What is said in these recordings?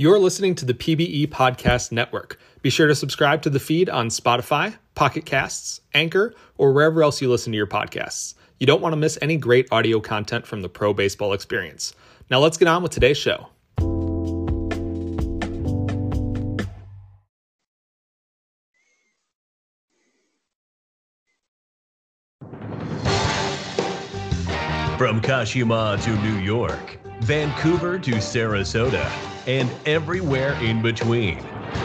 You're listening to the PBE Podcast Network. Be sure to subscribe to the feed on Spotify, Pocket Casts, Anchor, or wherever else you listen to your podcasts. You don't want to miss any great audio content from the pro baseball experience. Now let's get on with today's show. From Kashima to New York, Vancouver to Sarasota, and everywhere in between.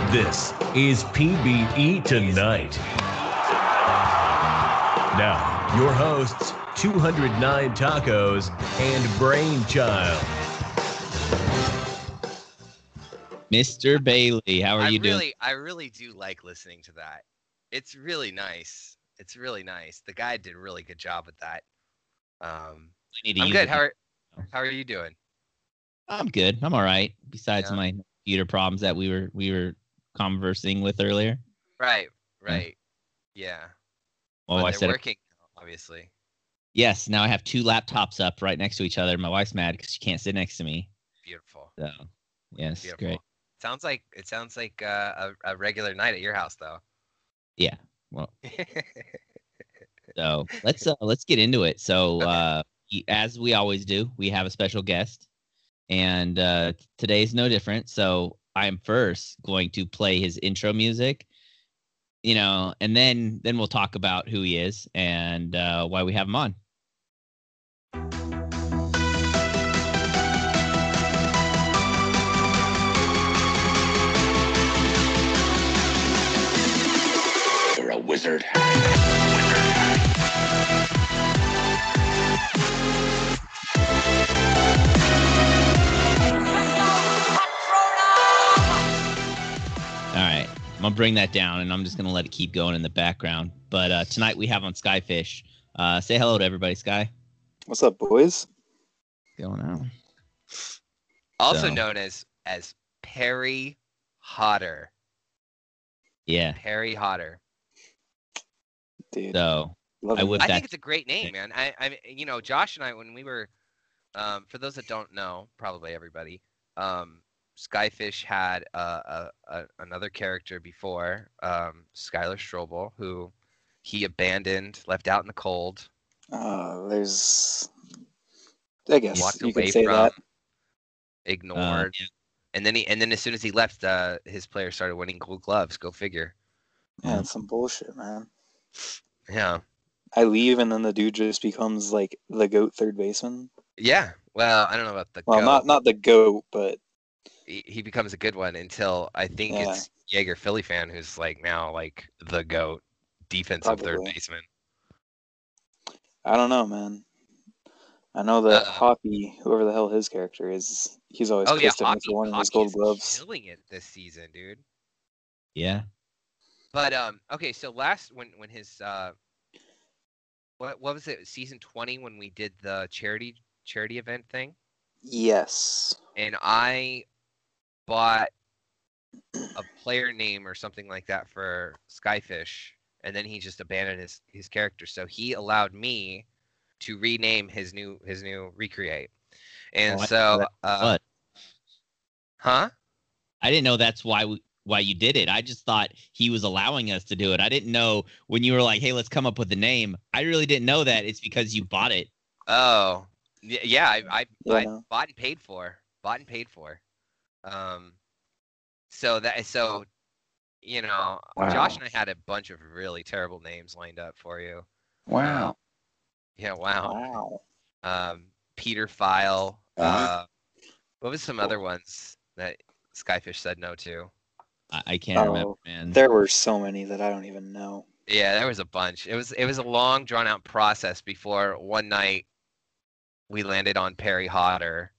This is PBE Tonight. Now, your hosts, 209 Tacos and Brainchild. Mr. Bailey, how are I you really, doing? I really do like listening to that. It's really nice. It's really nice. The guy did a really good job with that. Um, I need to I'm good. How are, how are you doing? I'm good. I'm all right. Besides Yeah. my computer problems that we were we were conversing with earlier. Right, right. Yeah. But I said working, obviously. yes. Now I have two laptops up right next to each other. My wife's mad because she can't sit next to me. Beautiful. So yes, Beautiful. great. Sounds like it sounds like uh, a, a regular night at your house, though. Yeah. Well, so let's uh, let's get into it. So Okay. uh, as we always do, we have a special guest, and uh, today's no different. So I'm first going to play his intro music, you know, and then then we'll talk about who he is and uh, why we have him on. You're a wizard. All I'm gonna bring that down, and I'm just gonna let it keep going in the background. But uh, tonight we have on Skyfish. Uh, say hello to everybody, Sky. What's up, boys? Going on. also So- known as as Perry Hotter. Yeah. Perry Hotter. Dude, So love I would- I think it's a great name, man. I, I, you know, Josh and I, when we were, um, for those that don't know, probably everybody, um, Skyfish had uh, a, a, another character before, um, Skylar Strobel, who he abandoned, left out in the cold, Uh, there's, I guess walked you away could say from, that. ignored, Uh, yeah. and then he, and then as soon as he left, uh, his player started winning Gold Gloves. Go figure. Yeah, it's some bullshit, man. Yeah, I leave and then the dude just becomes like the goat third baseman. yeah. Well, I don't know about the Well, goat. not not the goat, but he, he becomes a good one until I think Yeah. it's Jaeger Philly fan who's like now like the goat defensive third Probably. baseman. I don't know, man. I know that Uh, Hoppy, whoever the hell his character is, he's always Oh yeah, pissed at me hockey, for winning his gold gloves. killing it this season, dude. Yeah. But um, okay, so last when when his uh, what what was it? Season twenty when we did the charity charity event thing, Yes. and I bought a player name or something like that for Skyfish, and then he just abandoned his his character. So he allowed me to rename his new his new recreate, and Oh, so know uh, But huh? I didn't know that's why we, why you did it. I just thought he was allowing us to do it. I didn't know when you were like, "Hey, let's come up with a name." I really didn't know that it's because you bought it. Oh, yeah, I I, Yeah, I bought and paid for, bought and paid for. Um, so that so, you know, Josh and I had a bunch of really terrible names lined up for you. Wow. Yeah, wow. Wow. Um, Peter File. Uh-huh. Uh, what was some other ones that Skyfish said no to? I, I can't remember, Oh, man. There were so many that I don't even know. Yeah, there was a bunch. It was it was a long drawn out process before one night we landed on Perry Hotter.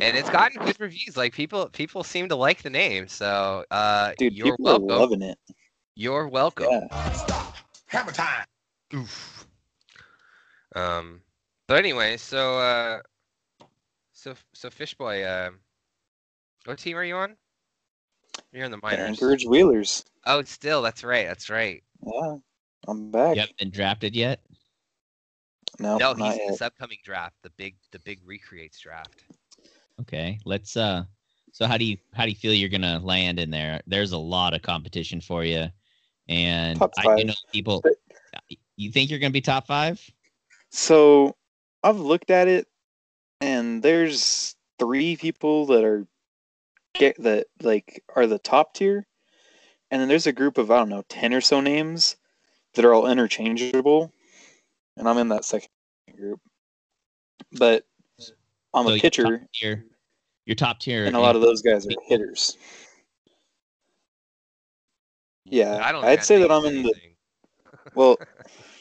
And it's gotten good reviews. Like people people seem to like the name. So uh Dude, you're people welcome. are loving it. You're welcome. Yeah. Hammer time. Oof. Um but anyway, so uh so so Fishboy, uh, what team are you on? You're in the The minors. Anchorage Wheelers. Oh, still, that's right, that's right. Yeah. I'm back. You haven't been drafted yet. No, no, he's in yet. this upcoming draft, the big the big recreates draft. Okay, let's uh, So how do you how do you feel you're gonna land in there? There's a lot of competition for you, and I you know people. You think you're gonna be top five? So I've looked at it, and there's three people that are get that like are the top tier, and then there's a group of I don't know ten or so names that are all interchangeable, and I'm in that second group. But I'm So a you're pitcher, Top tier. Your top tier. and a lot of those guys are hitters. Yeah, I don't. I'd say that I'm it's in the well.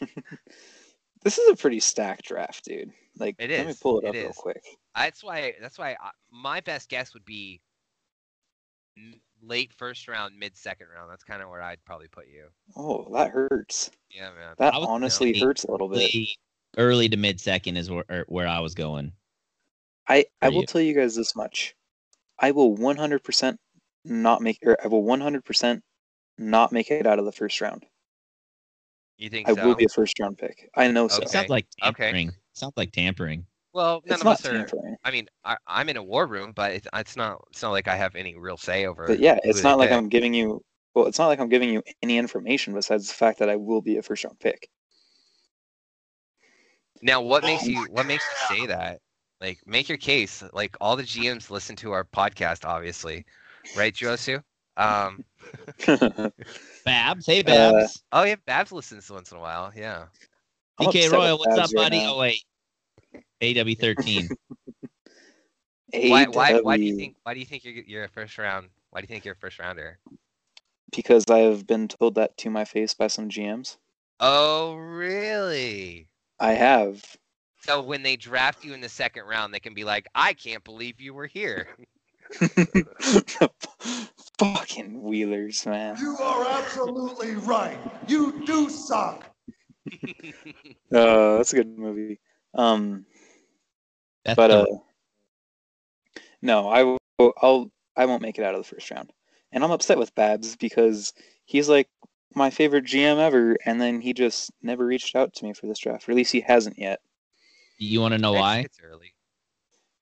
this is a pretty stacked draft, dude. Like, It let me pull it it up real quick. That's why. That's why I, my best guess would be late first round, mid second round. That's kind of where I'd probably put you. Oh, that hurts. Yeah, man. That honestly hurts a little bit. early, early to mid second is where er, where I was going. I I will you. tell you guys this much. I will 100% not make or I will 100% not make it out of the first round. You think I so? will be a first round pick. I know so. It sounds like Okay. tampering. Sounds like tampering. well, none It's of not us are. tampering. I mean, I, I'm in a war room, but it's, it's not. It's not like I have any real say over. But yeah, it's they not like pick. I'm giving you well, it's not like I'm giving you any information besides the fact that I will be a first round pick. Now, what makes Oh you? What makes you say that? Like, make your case. Like, all the GMs listen to our podcast, obviously, right, Josu? Um. Babs, hey Uh, Babs. Oh yeah, Babs listens once in a while. Yeah. I'm DK Royal, what's up, Babs right buddy? now. Oh wait, AW13. Why? Why? Why do you think? Why do you think you're you're a first round? Why do you think you're a first rounder? Because I have been told that to my face by some GMs. Oh really? I have. So when they draft you in the second round, they can be like, "I can't believe you were here." Fucking Wheelers, man. You are absolutely right. You do suck. Uh, that's a good movie. Um, That's but uh, no, I will. I'll. I won't make it out of the first round, and I'm upset with Babs because he's like my favorite GM ever, and then he just never reached out to me for this draft. Or at least he hasn't yet. You want to know why? It's early.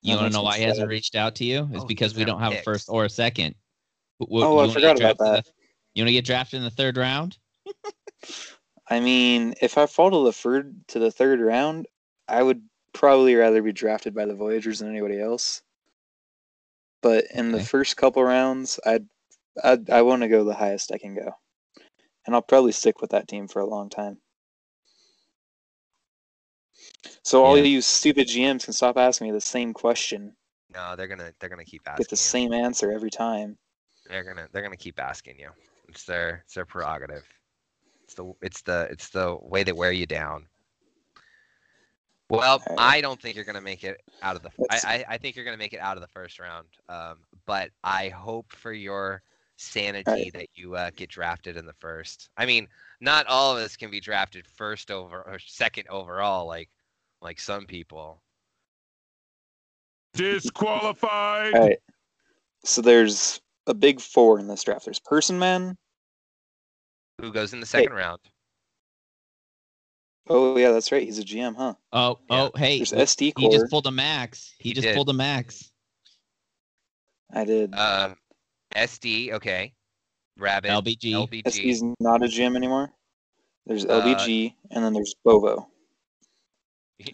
You want to know why he hasn't reached out to you? It's Oh, because because we don't have a first or a second. W- Oh, you I wanna forgot get about drafted in that. the- you want to get drafted in the third round? I mean, if I fall to the third to the third round, I would probably rather be drafted by the Voyagers than anybody else. But in the first couple rounds, I'd, I'd I want to go the highest I can go, and I'll probably stick with that team for a long time. So all Yeah. you stupid GMs can stop asking me the same question, No, they're gonna they're gonna keep asking. get the you. same answer every time. They're gonna they're gonna keep asking you. It's their it's their prerogative. It's the it's the it's the way they wear you down. Well. I don't think you're gonna make it out of the. I, I I think you're gonna make it out of the first round. Um, but I hope for your sanity that you uh, get drafted in the first. I mean, not all of us can be drafted first over or second overall, like like some people. Disqualified. All right. So there's a big four in this draft. There's Person Man. Who goes in the second round? Oh yeah, that's right. He's a GM, huh? Oh, Yeah. oh, hey, There's w- SD he just pulled a max. He, He just did. pulled a max. I did. Um, SD, okay. Rabbit, LBG. LBG. SD's not a GM anymore. There's Uh, LBG and then there's Bovo.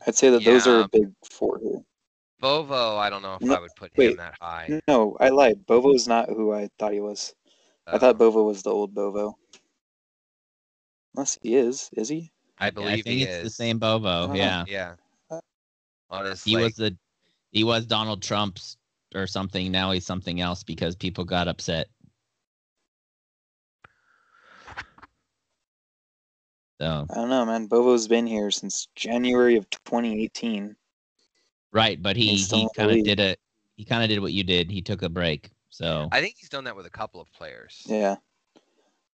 I'd say that those are a big four here. Bovo, I don't know if No, I would put him that high. No, I lied. Bovo's not who I thought he was. I thought Um, Bovo was the old Bovo. Unless he is, is he? I Yeah, believe I think he it's is. the same Bovo. Oh. Yeah, Yeah. Honestly, he was the he was Donald Trump's or something. Now he's something else because people got upset. So I don't know, man. Bovo's been here since January of 2018. right, but he He's he kind of did a he kind of did what you did. He took a break. So I think he's done that with a couple of players. Yeah.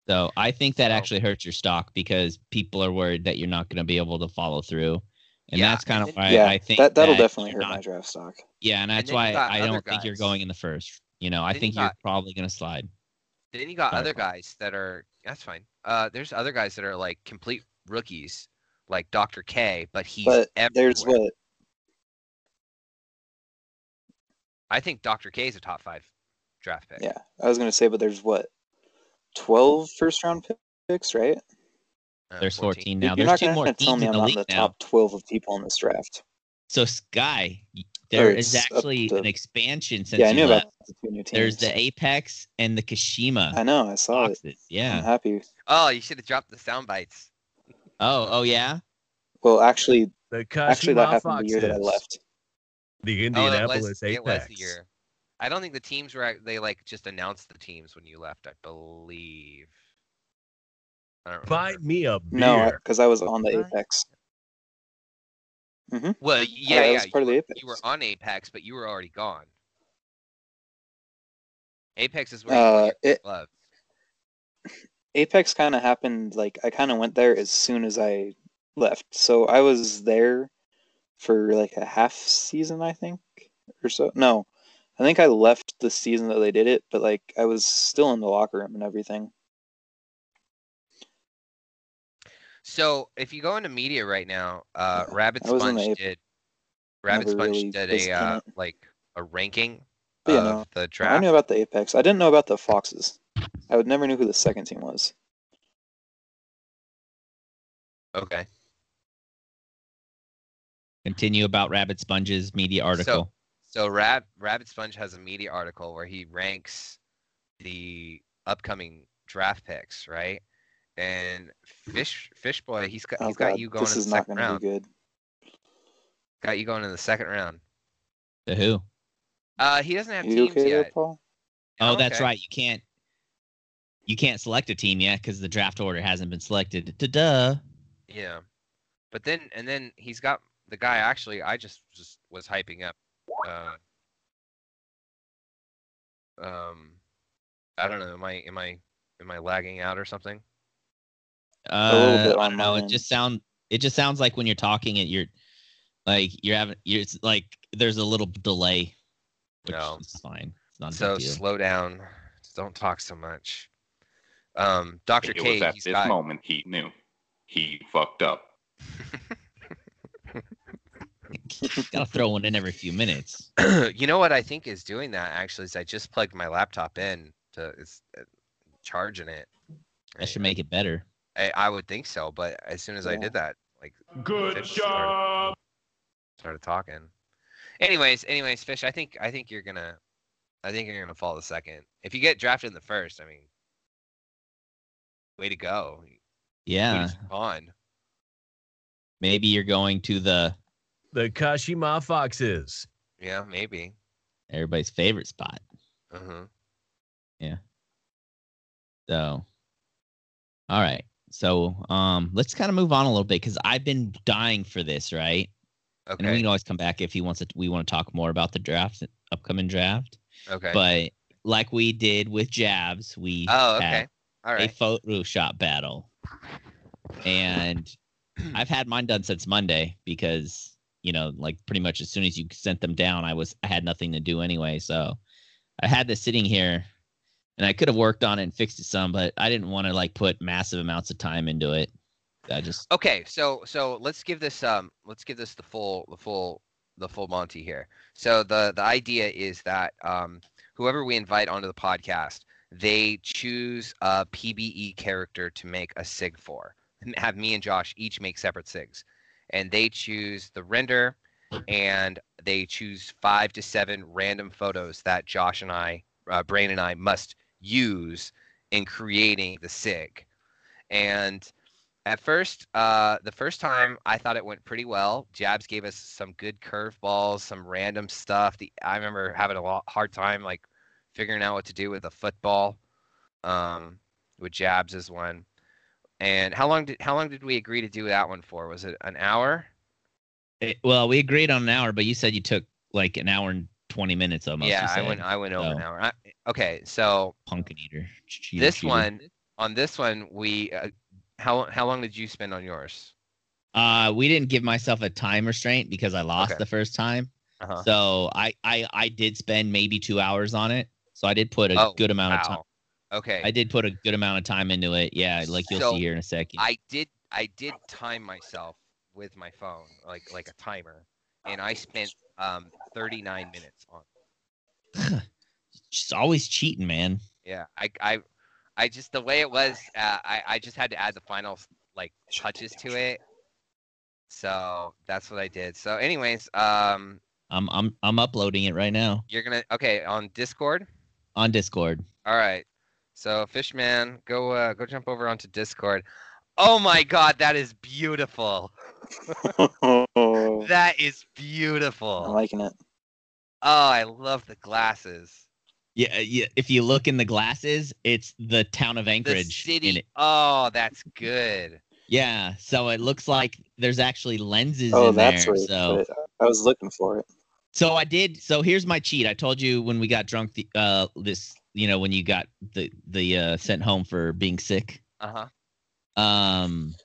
so I think that So- actually hurts your stock because people are worried that you're not going to be able to follow through. And Yeah, that's kind of why yeah, I think that that'll that definitely you're hurt my draft stock. Yeah, and that's then you why I don't think you're going in the first. You know, I Then you think you're got- probably going to slide. Then you got Sorry, other Paul. guys that are that's fine. Uh, there's other guys that are like complete rookies, like Dr. K, but he's But everywhere. there's what? I think Dr. K is a top five draft pick. Yeah, I was gonna say, but there's what, 12 first round picks, right? Uh, There's 14 now. You're There's not two gonna more tell me I'm the not in the now. top 12 of people in this draft. So Sky, y- there is it's up actually to- an expansion since yeah, I you knew left. about the two new teams. There's the Apex and the Kashima I know, I saw it. Foxes. I'm Yeah. happy. Oh, you should have dropped the sound bites. Oh, oh yeah. Well, actually, The actually that Kashima happened the year that I left. The Oh, Indianapolis it was, Apex. it was the year. I don't think the teams were. They like just announced the teams when you left. I believe. I don't Buy me a beer. No, because I was on the Right. Apex. Well, yeah, yeah. was part of the Apex. You were on Apex, but you were already gone. Apex is where you Uh, your it, glove. Apex kind of happened like I kind of went there as soon as I left. So I was there for like a half season, I think, or so. No, I think I left the season that they did it, but like I was still in the locker room and everything. So if you go into media right now, uh, Yeah, Rabbit I was in the Sponge did. Rabbit never Sponge really did a uh, like a ranking But yeah, of no, the I draft. knew about the Apex. I didn't know about the Foxes. I would never knew who the second team was. Okay. Continue about Rabbit Sponge's media article. So Rab Rabbit Sponge has a media article where he ranks the upcoming draft picks, right? And Fish Fish Boy, he's got Oh he's got god, you going this in is the not second going to round. be good. Got you going in the second round. to who? Uh, he doesn't have You teams okay there, yet. Paul? Oh, that's okay. right. You can't. You can't select a team yet because the draft order hasn't been selected. Duh. Yeah, but then and then he's got the guy. Actually, I just just was hyping up. Uh, um, I don't know. Am I am I am I lagging out or something? Little Uh, bit I don't know. It just sound. It just sounds like when you're talking, it you're like you're having. You're it's like there's a little delay. Which No. is fine. It's not So slow down. Don't talk so much. Um, Doctor It was at he's this got. moment he knew. He fucked up. Gotta throw one in every few minutes. you know what I think is doing that actually is I just plugged my laptop in to it's uh, charging it. That should make it better. I, I would think so, but as soon as I did that, like Good Fish started- started talking. Anyways, anyways, fish. I think I think you're gonna, I think you're gonna fall the second. If you get drafted in the first, I mean, way to go. Yeah. on. Maybe you're going to the The Kashima Foxes. Yeah, maybe. everybody's favorite spot. Uh-huh. Yeah. So, all right. So, um, let's kind of move on a little bit because I've been dying for this, right? Okay. And we can always come back if he wants to. We want to talk more about the draft, upcoming draft. Okay. But like we did with Jabs, we oh, okay. had All a right. Photoshop battle, and I've had mine done since Monday because you know, like pretty much as soon as you sent them down, I was I had nothing to do anyway, so I had this sitting here, and I could have worked on it and fixed it some, but I didn't want to like put massive amounts of time into it. I just Okay, so so let's give this um let's give this the full the full the full Monty here. So the the idea is that um whoever we invite onto the podcast, they choose a PBE character to make a sig for. Have me and Josh each make separate sigs, and they choose the render, and they choose five to seven random photos that Josh and I, uh, Brain and I, must use in creating the sig. And at first, uh, the first time I thought it went pretty well. Jabs gave us some good curveballs, some random stuff. The I remember having a lot hard time like figuring out what to do with a football. Um, with Jabs as one. And how long did how long did we agree to do that one for? Was it an hour? it, well, we agreed on an hour, but you said you took like an hour and twenty minutes almost. yeah, I went I went over an hour. I, okay, so Punkin eater. cheater, this cheater. one on this one we uh, how how long did you spend on yours? Uh, we didn't give myself a time restraint because I lost Okay. the first time. Uh-huh. So I, I I did spend maybe two hours on it. So I did put a Oh, good amount of time. Okay. I did put a good amount of time into it. Yeah, like you'll So, see here in a second. I did I did time myself with my phone, like like a timer, and I spent um 39 minutes on. She's always cheating, man. Yeah, I, I, I just the way it was, uh, I, I just had to add the final like touches to it. So that's what I did. So, anyways, um, I'm I'm I'm uploading it right now you're gonna okay on Discord. on Discord. All right. So, Fishman, go, uh, go jump over onto Discord. Oh my God, that is beautiful. I'm That is beautiful. liking it. Oh, I love the glasses. Yeah, uh, yeah. If you look in the glasses, it's the town of Anchorage in city. Oh, that's good. Yeah, so it looks like there's actually lenses Oh, in that's there. where you so. I was looking for it. So I did. So here's my cheat. I told you when we got drunk. The, uh, this you know when you got the the uh, sent home for being sick. Uh huh. Um,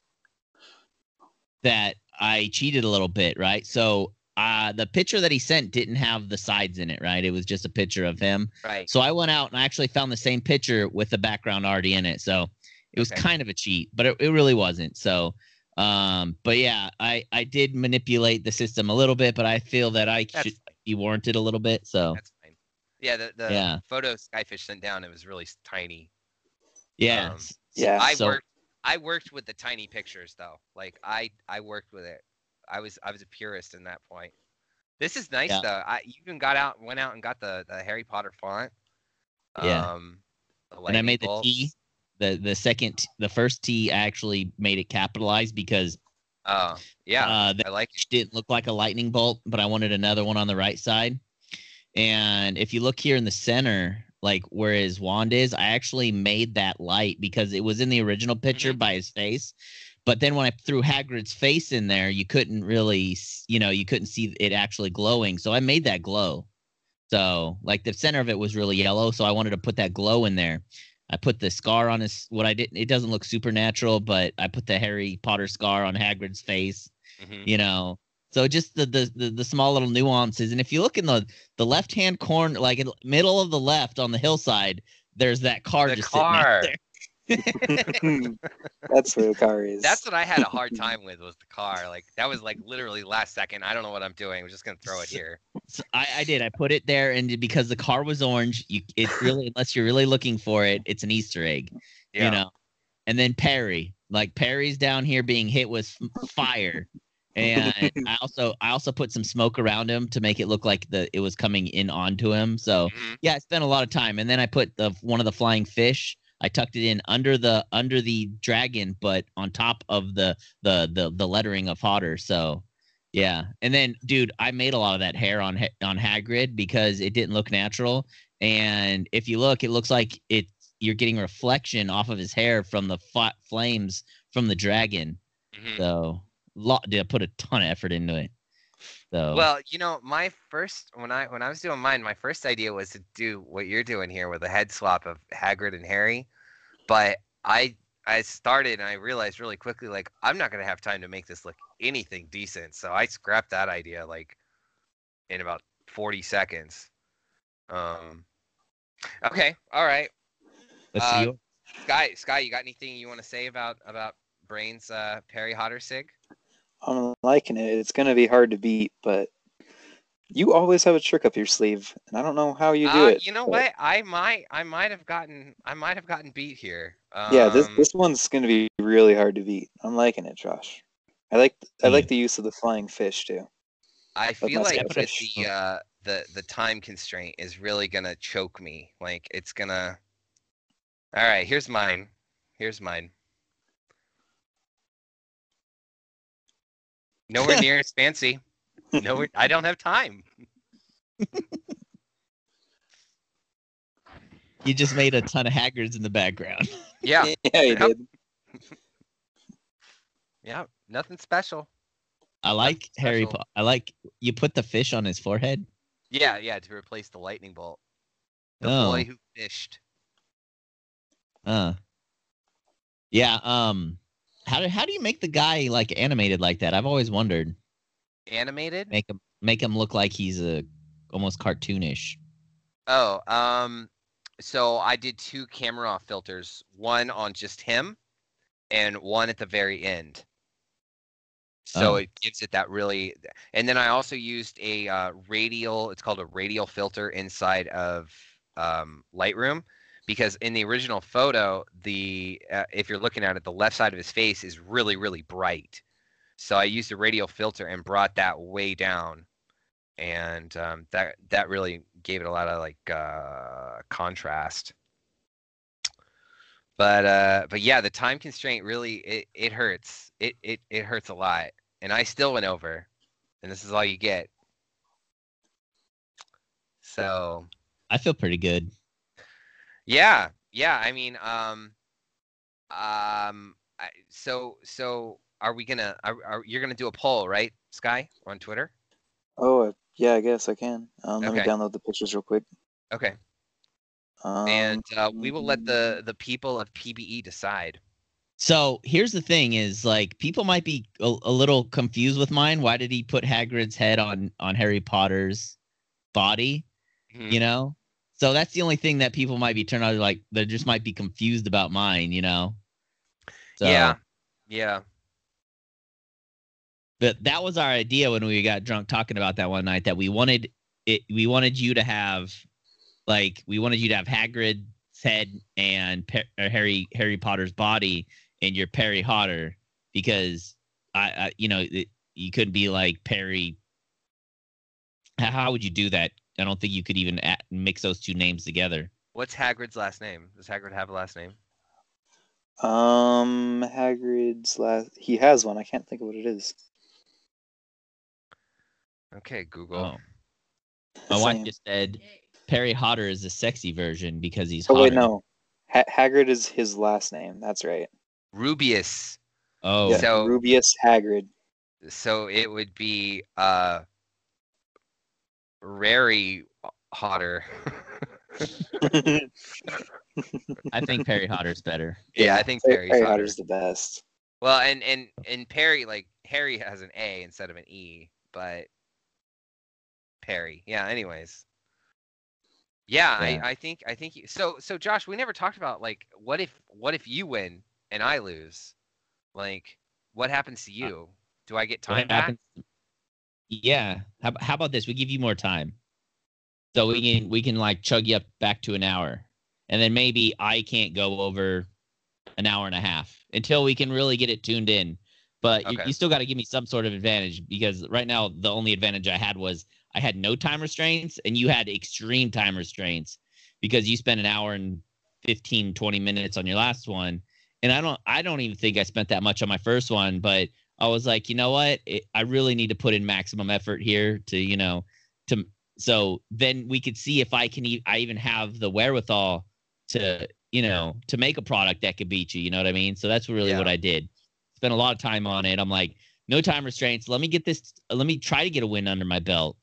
that I cheated a little bit, right? So uh, the picture that he sent didn't have the sides in it, right? It was just a picture of him. Right. So I went out and I actually found the same picture with the background already in it. So it was Okay. kind of a cheat, but it, it really wasn't. So um but yeah, I I did manipulate the system a little bit, but I feel that I That's should be warranted a little bit. So That's fine. Yeah, the, the Yeah. photo Skyfish sent down, it was really tiny. yeah. Um, s- Yeah. I so- worked I worked with the tiny pictures though. Like I I worked with it. I was I was a purist in that point. This is nice Yeah. though. I even got out went out and got the, the Harry Potter font. Yeah. Um the and I made the bolts. T the the second the first T I actually made it capitalized because Oh, yeah. uh I like it. didn't look like a lightning bolt, but I wanted another one on the right side. And if you look here in the center, like where his wand is, I actually made that light because it was in the original picture Mhm. by his face. But then when I threw Hagrid's face in there, you couldn't really, you know, you couldn't see it actually glowing. So I made that glow. So like the center of it was really yellow, so I wanted to put that glow in there. I put the scar on his. What I didn't, it doesn't look supernatural, but I put the Harry Potter scar on Hagrid's face Mhm. you know so just the, the the the small little nuances and if you look in the the left hand corner like in the middle of the left on the hillside there's that car The just car. sitting there. That's where the car is. That's what I had a hard time with was the car. Like that was like literally last second. I don't know what I'm doing. I'm just gonna throw it here. So I, I did i put it there and because the car was orange you it really unless you're really looking for it it's an easter egg Yeah. you know and then perry like perry's down here being hit with fire and i also i also put some smoke around him to make it look like the it was coming in onto him so Mhm. yeah, I spent a lot of time, and then I put the one of the flying fish. I tucked it in under the under the dragon, but on top of the the the the lettering of Hotter. So yeah, and then dude, I made a lot of that hair on on Hagrid because it didn't look natural. And if you look, it looks like it you're getting reflection off of his hair from the flames from the dragon. Mhm. So lot did put a ton of effort into it. So Well, you know, my first when I when I was doing mine, my first idea was to do what you're doing here with a head swap of Hagrid and Harry, but I I started and I realized really quickly like I'm not gonna have time to make this look anything decent, so I scrapped that idea like in about 40 seconds. Um. Okay. All right. let's uh, see. your- Sky, Sky, you got anything you want to say about about Brains uh, Perry Hotter Sig? I'm liking it. It's gonna be hard to beat, but you always have a trick up your sleeve, and I don't know how you do uh, it. You know but what? I might I might have gotten I might have gotten beat here. Yeah, this Um, this one's gonna be really hard to beat. I'm liking it, Josh. I like I like the use of the flying fish too. I but feel like the uh the the time constraint is really gonna choke me. Like it's gonna. All right, here's mine. Here's mine. Nowhere near as fancy. Nowhere. I don't have time. You just made a ton of Hagrids in the background. Yeah. yeah, you Yep. did. Yeah. Nothing special. I like Harry. Potter. I like you put the fish on his forehead. Yeah, yeah. To replace the lightning bolt. The Oh. boy who fished. Uh. Yeah. Um. How do how do you make the guy like animated like that? I've always wondered. Animated. Make him make him look like he's a almost cartoonish. Oh, um, so I did two Camera Raw filters, one on just him, and one at the very end. So Oh. it gives it that really, and then I also used a uh, radial. It's called a radial filter inside of um, Lightroom because in the original photo, the uh, if you're looking at it, the left side of his face is really really bright. So I used a radial filter and brought that way down, and um, that that really gave it a lot of like uh, contrast. But uh, but yeah, the time constraint really it, it hurts. It, it it hurts a lot, and I still went over, and this is all you get. So I feel pretty good. Yeah, yeah. I mean, um, um, I, so so are we gonna? Are, are you're gonna do a poll, right, Sky, on Twitter? Oh, uh, yeah, I guess I can. Um, let me download the pictures real quick. Okay, Um, and uh, we will let the the people of PBE decide. So here's the thing: is like people might be a, a little confused with mine. Why did he put Hagrid's head on on Harry Potter's body? Mhm. You know, so that's the only thing that people might be turned out like they just might be confused about mine. You know. So, Yeah, yeah. But that was our idea when we got drunk talking about that one night. That we wanted it. We wanted you to have, like, we wanted you to have Hagrid's head and Pe- or Harry Harry Potter's body and your Perry Hotter because I, I you know, it, you couldn't be like Perry. How would you do that? I don't think you could even a mix those two names together. What's Hagrid's last name? Does Hagrid have a last name? Um, Hagrid's last. He has one. I can't think of what it is. Okay, Google. Oh, my wife just said Perry Hotter is the sexy version because he's Oh hotter. wait, no. Ha- Hagrid is his last name. That's right. Rubeus. Oh, Yeah, So- Rubeus Hagrid. So it would be uh Rary Hotter. I think Perry Hotter's better. yeah, I think Perry, Perry's Harry Hotter. Potter's the best. Well, and and and Perry like Harry has an A instead of an E, but Perry. Yeah. Anyways. Yeah, Yeah. I, I think I think you, so. So Josh, we never talked about like what if what if you win and I lose, like what happens to you? Do I get Uh, time back? happens- Yeah. How, how about this? We give you more time, so we can we can like chug you up back to an hour, and then maybe I can't go over an hour and a half until we can really get it tuned in. But you, you still got to give me some sort of advantage because right now the only advantage I had was I had no time restraints and you had extreme time restraints because you spent an hour and 15 20 minutes on your last one and I don't I don't even think I spent that much on my first one but I was like, you know what? It, I really need to put in maximum effort here to, you know, to so then we could see if I can e- I even have the wherewithal to, you know, to make a product that could beat you, you know what I mean? So that's really Yeah. what I did. Spent a lot of time on it. I'm like, no time restraints. Let me get this let me try to get a win under my belt,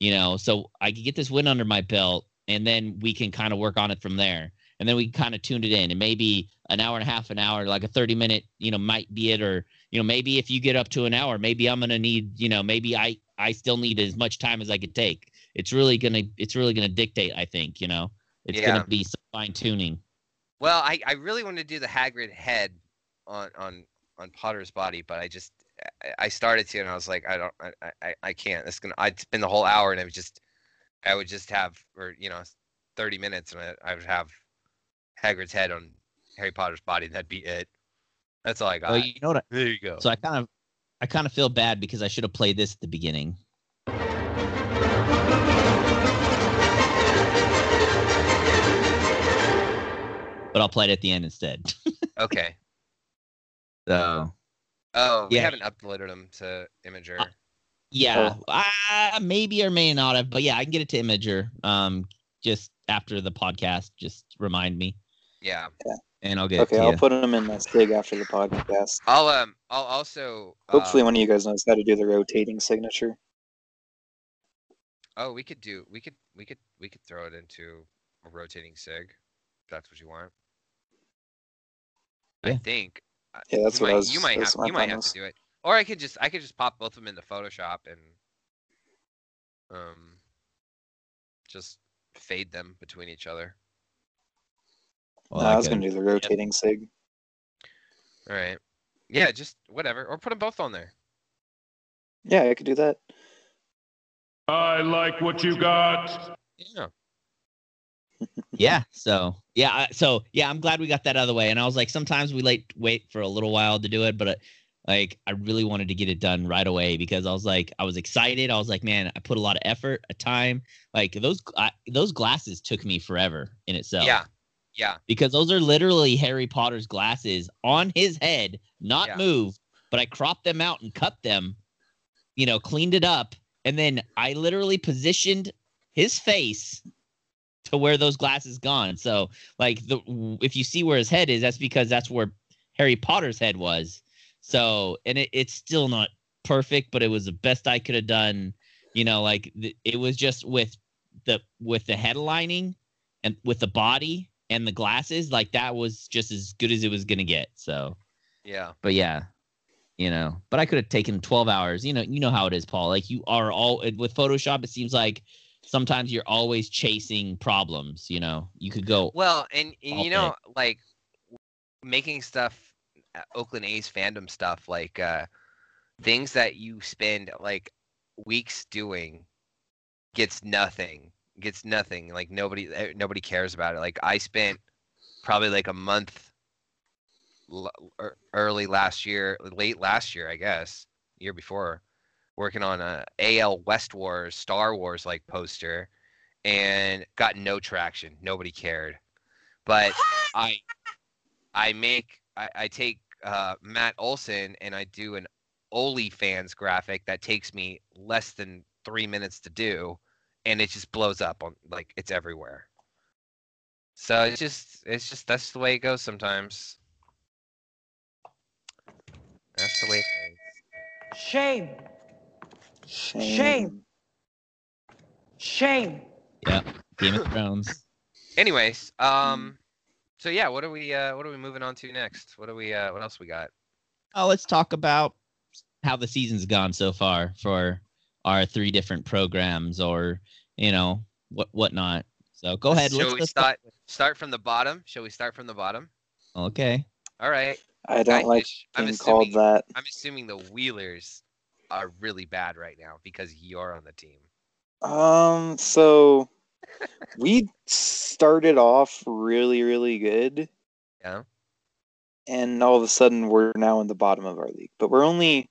you know, so I can get this win under my belt and then we can kind of work on it from there. And then we kind of tuned it in and maybe an hour and a half, an hour, like a 30 minute, you know, might be it or you know maybe if you get up to an hour maybe i'm going to need you know maybe i i still need as much time as i could take it's really going to it's really to dictate i think you know it's gonna be some fine tuning Well, I, I really wanted to do the Hagrid head on on on Potter's body, but I just I- I started to and I was like I don't I I, I can't. It's gonna I'd spend the whole hour and I would just I would just have or you know thirty minutes and I, I would have Hagrid's head on Harry Potter's body and that'd be it. That's all I got. well you know what I, there you go. so i kind of i kind of feel bad because i should have played this at the beginning but i'll play it at the end instead okay. so Oh, we Yeah. haven't uploaded them to Imgur. Yeah, uh, maybe or may not have, but yeah, I can get it to Imgur. Um, just after the podcast, just remind me, yeah. And I'll get Okay, it to I'll you. put them in my sig after the podcast. I'll um I'll also Hopefully, um, one of you guys knows how to do the rotating signature. Oh, we could do we could we could we could throw it into a rotating sig. If that's what you want. I think uh, Yeah, that's you what might, I was. you might have you might have to do it. Or I could just I could just pop both of them into Photoshop and um just fade them between each other. Well, no, I I was could- gonna do the rotating sig. All right. Yeah, just whatever. Or put them both on there. Yeah, I could do that. I like what you got. Yeah. yeah. So yeah. So yeah, I'm glad we got that out of the way. And I was like, sometimes we late wait for a little while to do it, but uh, like I really wanted to get it done right away because I was like, I was excited. I was like, man, I put a lot of effort, a time. Like those I, those glasses took me forever in itself. Yeah. Yeah. because those are literally Harry Potter's glasses on his head, not Yeah. moved, but I cropped them out and cut them, you know, cleaned it up, and then I literally positioned his face to where those glasses gone. So, like the if you see where his head is, that's because that's where Harry Potter's head was. So, and it, it's still not perfect, but it was the best I could have done. You know, like th- it was just with the with the headlining and with the body and the glasses, like that was just as good as it was gonna get. So, Yeah. but yeah, you know, but I could have taken 12 hours. You know, you know how it is, Paul. Like you are all with Photoshop. It seems like sometimes you're always chasing problems. You know, you could go. Well, and, and you know, like making stuff, uh, Oakland A's fandom stuff, like uh, things that you spend like weeks doing, gets nothing. Gets nothing. Like nobody, eh, nobody cares about it. Like I spent probably like a month, l- early last year, late last year, I guess, year before, working on a AL West Wars, Star Wars like poster, and got no traction. Nobody cared. But I I make I, I take uh, Matt Olson and I do an OnlyFans graphic that takes me less than three minutes to do, and it just blows up on like it's everywhere. So it's just it's just that's the way it goes sometimes. That's the way. It goes. Shame. Shame. Shame. Shame. Game of Thrones. Anyways, um, so yeah, what are we uh what are we moving on to next? What are we uh what else we got? Oh, let's talk about how the season's gone so far for our three different programs, or you know what whatnot. So go ahead. Shall we start start from the bottom? Shall we start from the bottom? Okay. All right. I don't like I'm being called assuming- that. I'm assuming the Wheelers are really bad right now because you're on the team. Um, so we started off really, really good. Yeah. And all of a sudden, we're now in the bottom of our league, but we're only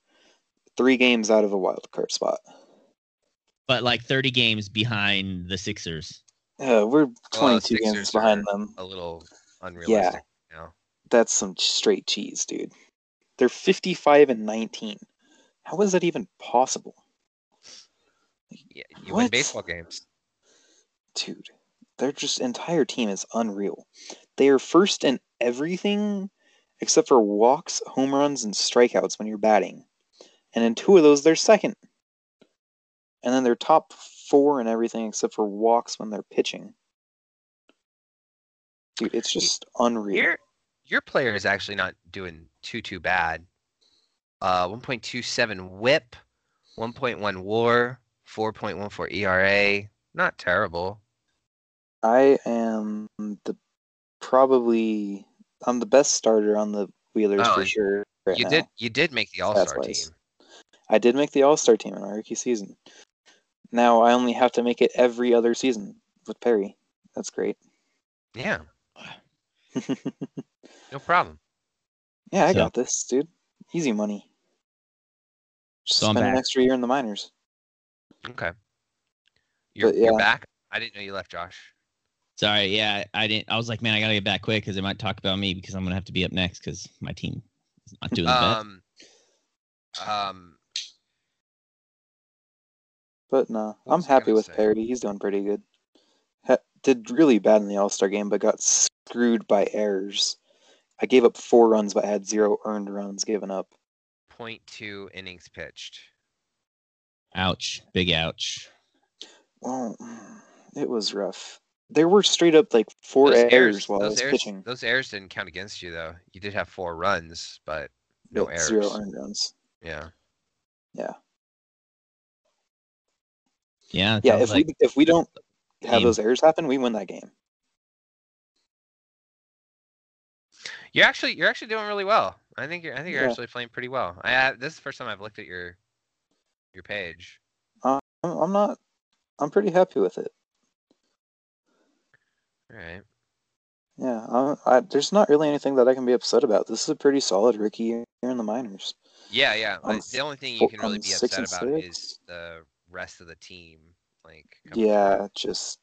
three games out of a wild card spot. But like 30 games behind the Sixers. Uh, we're Well, 22 games behind them. A little unrealistic now. That's some straight cheese, dude. They're 55 and 19. How is that even possible? Yeah, you win baseball games. dude, their just entire team is unreal. They are first in everything except for walks, home runs, and strikeouts when you're batting. And in two of those, they're second. And then they're top four in everything except for walks when they're pitching. Dude, it's just unreal. Your your player is actually not doing too too bad. Uh, 1.27 WHIP, 1.1 WAR, 4.14 ERA. Not terrible. I am the probably I'm the best starter on the Wheelers Oh, for sure. Right you now. did you did make the All Star team. I did make the All Star team in our rookie season. Now I only have to make it every other season with Perry. That's great. Yeah, yeah, no problem. Yeah, I So- got this, dude. Easy money. Just So I'm spend an extra year in the minors. Okay. You're, But, you're back. I didn't know you left, Josh. Sorry, yeah, I didn't. I was like, man, I gotta get back quick because they might talk about me because I'm gonna have to be up next because my team is not doing the best. Um, um, But no, What I'm happy with say? Perry. He's doing pretty good. Ha- did really bad in the All Star game, but got screwed by errors. I gave up four runs, but I had zero earned runs given up. point two innings pitched. Ouch, big ouch. Well, mm, it was rough. There were straight up like four Those errors, while I those was errors, pitching. Those errors didn't count against you though. You did have four runs, but no but errors. Zero earned runs. Yeah. Yeah, it Yeah, if like we if we don't have game. those errors happen, we win that game. You're actually you're actually doing really well. I think you're I think you're Yeah. actually playing pretty well. I uh, this is the first time I've looked at your your page. I'm, I'm not. I'm pretty happy with it. All right. Yeah, I, I, there's not really anything that I can be upset about. This is a pretty solid rookie year in the minors. Yeah, yeah. I'm the only thing you can really be upset about six. is the rest of the team. Like, coming through. Yeah, just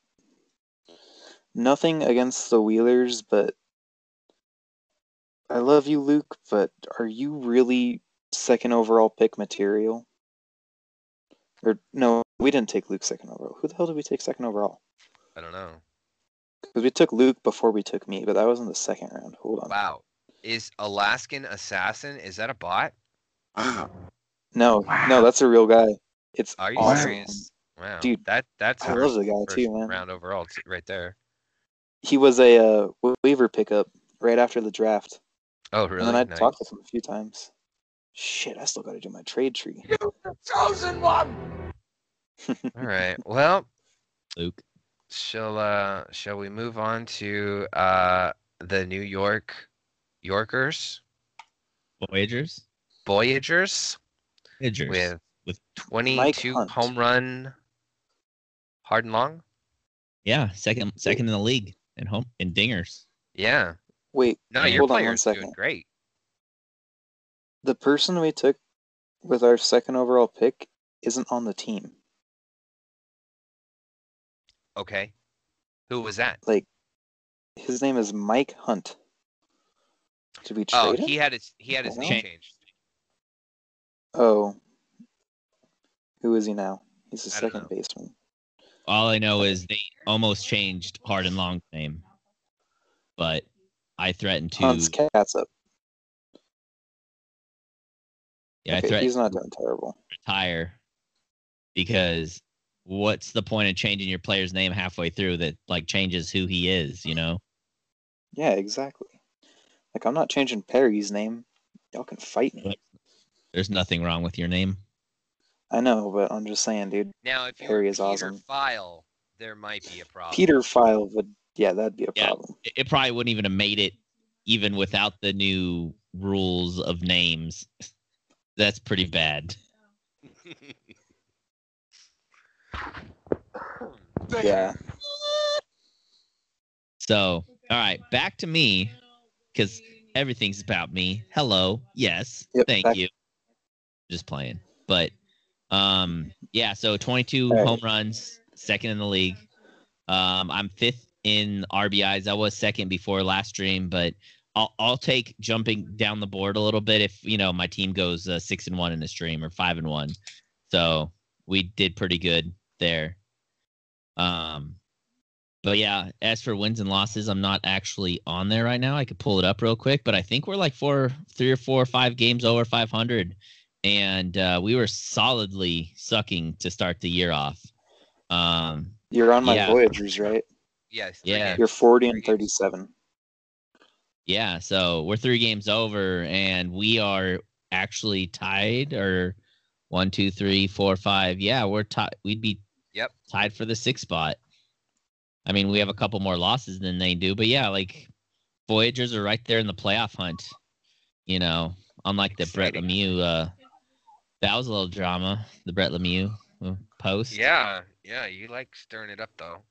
nothing against the Wheelers, but I love you, Luke. But are you really second overall pick material? Or no, we didn't take Luke second overall. Who the hell did we take second overall? I don't know. Because we took Luke before we took me, but that was in the second round. Hold on. Wow. Is Alaskan Assassin? Is that a bot? No, no, that's a real guy. It's Are you awesome. serious? Wow, Dude, that that's I a love the guy first too, man. round overall t- right there. He was a uh, waiver pickup right after the draft, Oh, really? and then I Nice. talked with him a few times. Shit, I still got to do my trade tree. You the Chosen one! All right. Well, Luke. shall uh shall we move on to uh the New York Yorkers Voyagers. Voyagers Voyagers. with with 22 home run hard and long? yeah, second second in the league in home in dingers. Yeah. Wait, No, Yeah. your hold on one player's doing great. The person we took with our second overall pick isn't on the team. Okay. Who was that? Like, his name is Mike Hunt. Did we oh, trade Oh, him? he had his he had his name Well. changed. Oh, who is he now? He's a don't second know. baseman. All I know is they almost changed Hard and Long's name, but I threatened to. Hunt's cat's up. yeah, I threatened he's not doing terrible. retire because what's the point of changing your player's name halfway through that like changes who he is? You know. Yeah, exactly. Like, I'm not changing Perry's name. Y'all can fight me. There's nothing wrong with your name. I know, but I'm just saying, dude. Now, if you Harry were is Peter awesome. File, there might be a problem. Peter File would, yeah, that'd be a Yeah. problem. It, it probably wouldn't even have made it even without the new rules of names. That's pretty bad. Yeah. So, all right, back to me because everything's about me. Hello, yes, Yep, thank back- you. Just playing, but um, yeah. So 22 All right. home runs, second in the league. Um, I'm fifth in RBIs. I was second before last stream, but I'll I'll take jumping down the board a little bit if you know my team goes uh, six and one in the stream or five and one. So we did pretty good there. Um, but yeah, as for wins and losses, I'm not actually on there right now. I could pull it up real quick, but I think we're like four, three or four or five games over 500, and uh, we were solidly sucking to start the year off. Um, You're on my Yeah. Voyagers, right? yes. Yeah. You're 40 and 37. yeah, so we're three games over, and we are actually tied, or one, two, three, four, five. Yeah, we're tied. We'd be Yep. tied for the sixth spot. I mean, we have a couple more losses than they do, but yeah, like Voyagers are right there in the playoff hunt. You know, unlike the Brett Exciting. Lemieux. Uh, that was a little drama. The Brett Lemieux uh, post. Yeah, yeah. You like stirring it up though.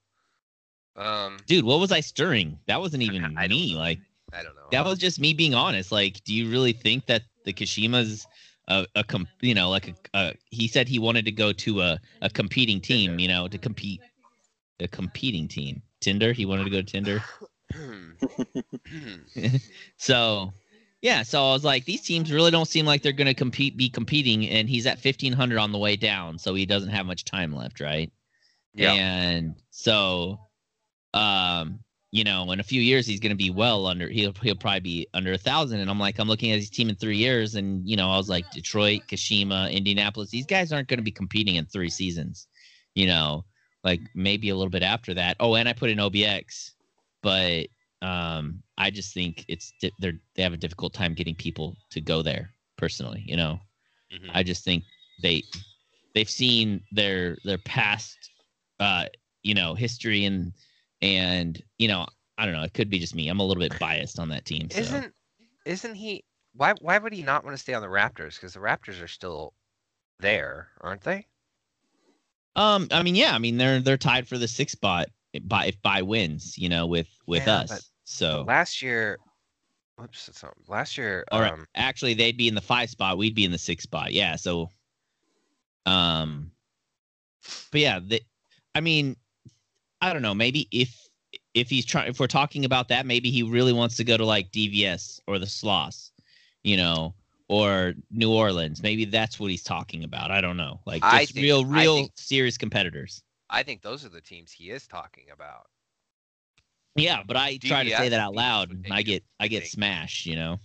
Um, Dude, what was I stirring? That wasn't even I me. know. Like I don't know. that was just me being honest. Like, do you really think that the Kashima's a, a com- you know, like a, a he said he wanted to go to a, a competing team, Tinder. you know, to compete a competing team. Tinder, he wanted to go to Tinder. so yeah, so I was like, these teams really don't seem like they're gonna compete be competing, and he's at fifteen hundred on the way down, so he doesn't have much time left, right? yeah. And so, um, you know, in a few years he's going to be well under. He'll he'll probably be under a thousand. And I'm like, I'm looking at his team in three years, and you know, I was like, Detroit, Kashima, Indianapolis. These guys aren't going to be competing in three seasons. You know, like maybe a little bit after that. Oh, and I put in OBX, but um, I just think it's di- they're they have a difficult time getting people to go there. Personally, you know. Mhm. I just think they they've seen their their past uh you know history and and you know I don't know it could be just me I'm a little bit biased on that team so. Isn't isn't he? Why why would he not want to stay on the Raptors? Because the Raptors are still there, aren't they? um I mean yeah I mean they're they're tied for the sixth spot by if by wins, you know, with with Yeah, us. So last year, whoops, that's not, last year, or um, actually they'd be in the five spot, we'd be in the six spot. Yeah, so um but yeah, the, I mean, I don't know, maybe if if he's trying if we're talking about that, maybe he really wants to go to like DVS or the Sloss, you know, or New Orleans. Maybe that's what he's talking about. I don't know. Like just think- real real think- serious competitors. I think those are the teams he is talking about. Yeah, but I try to say that out loud, and I get I get smashed. You know.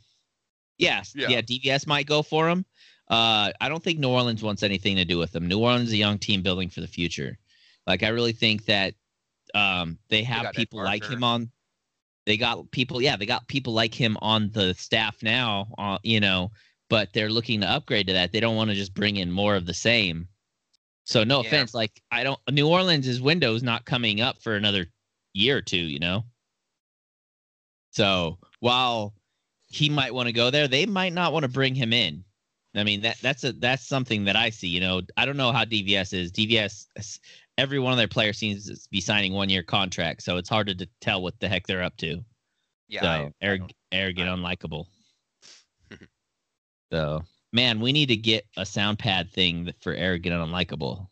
Yes, Yeah. yeah. DVS might go for him. Uh, I don't think New Orleans wants anything to do with them. New Orleans is a young team building for the future. Like I really think that um, they have Ed people like him on. They got people, yeah, they got people like him on the staff now. Uh, you know, but they're looking to upgrade to that. They don't want to just bring in more of the same. So no Yeah. offense, like I don't. New Orleans' window's not coming up for another year or two. You know. So while he might want to go there, they might not want to bring him in. I mean that that's a that's something that I see. You know, I don't know how DVS is. DVS, every one of their players seems to be signing one year contracts, so it's hard to tell what the heck they're up to. Yeah, so I- I arrog- don't- arrogant, unlikable. so man, we need to get a sound pad thing for arrogant and unlikable.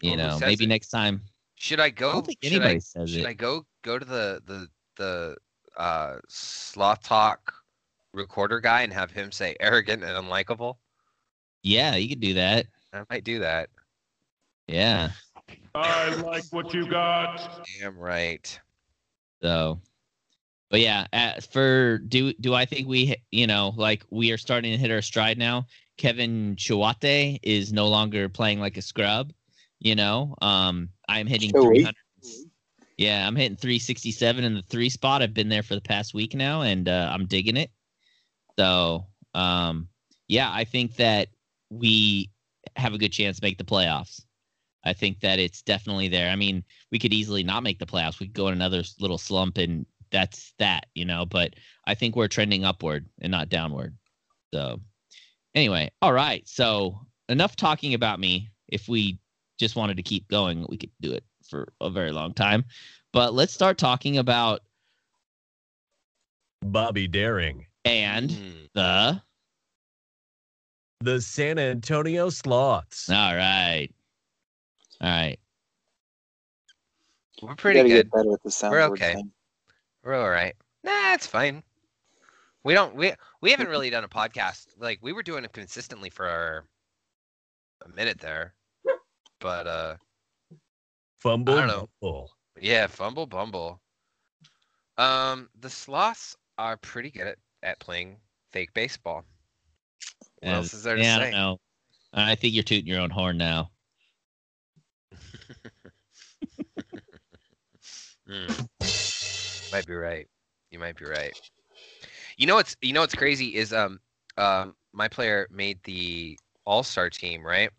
You Well, know, maybe it? next time. Should I go? I don't think should anybody I, says should it. I go go to the the the uh sloth talk recorder guy and have him say arrogant and unlikable? Yeah, you could do that. I might do that. Yeah. I like what you got. Damn right. So, but yeah, as for do do I think we you know like we are starting to hit our stride now? Kevin Chiwate is no longer playing like a scrub. You know, um, I'm hitting Chiwate. 300. Yeah, I'm hitting 367 in the three spot. I've been there for the past week now, and uh, I'm digging it. So, um, yeah, I think that we have a good chance to make the playoffs. I think that it's definitely there. I mean, we could easily not make the playoffs. We could go in another little slump, and that's that, you know. But I think we're trending upward and not downward. So, anyway, all right. So enough talking about me. If we just wanted to keep going, we could do it for a very long time. But let's start talking about Bobby Daring, and Mm. the. the San Antonio Sloths. All right, all right. We're pretty good. get better at the soundboard We're okay. thing. We're all right. Nah, it's fine. We don't we we haven't really done a podcast. Like we were doing it consistently for a minute there. But uh Fumble. I don't know. bumble. yeah, fumble bumble. Um the sloths are pretty good at, at playing fake baseball. What And- else is there to yeah, I say? don't know. I think you're tooting your own horn now. Mm. Might be right. You might be right. You know what's you know what's crazy is um um my player made the all star team right,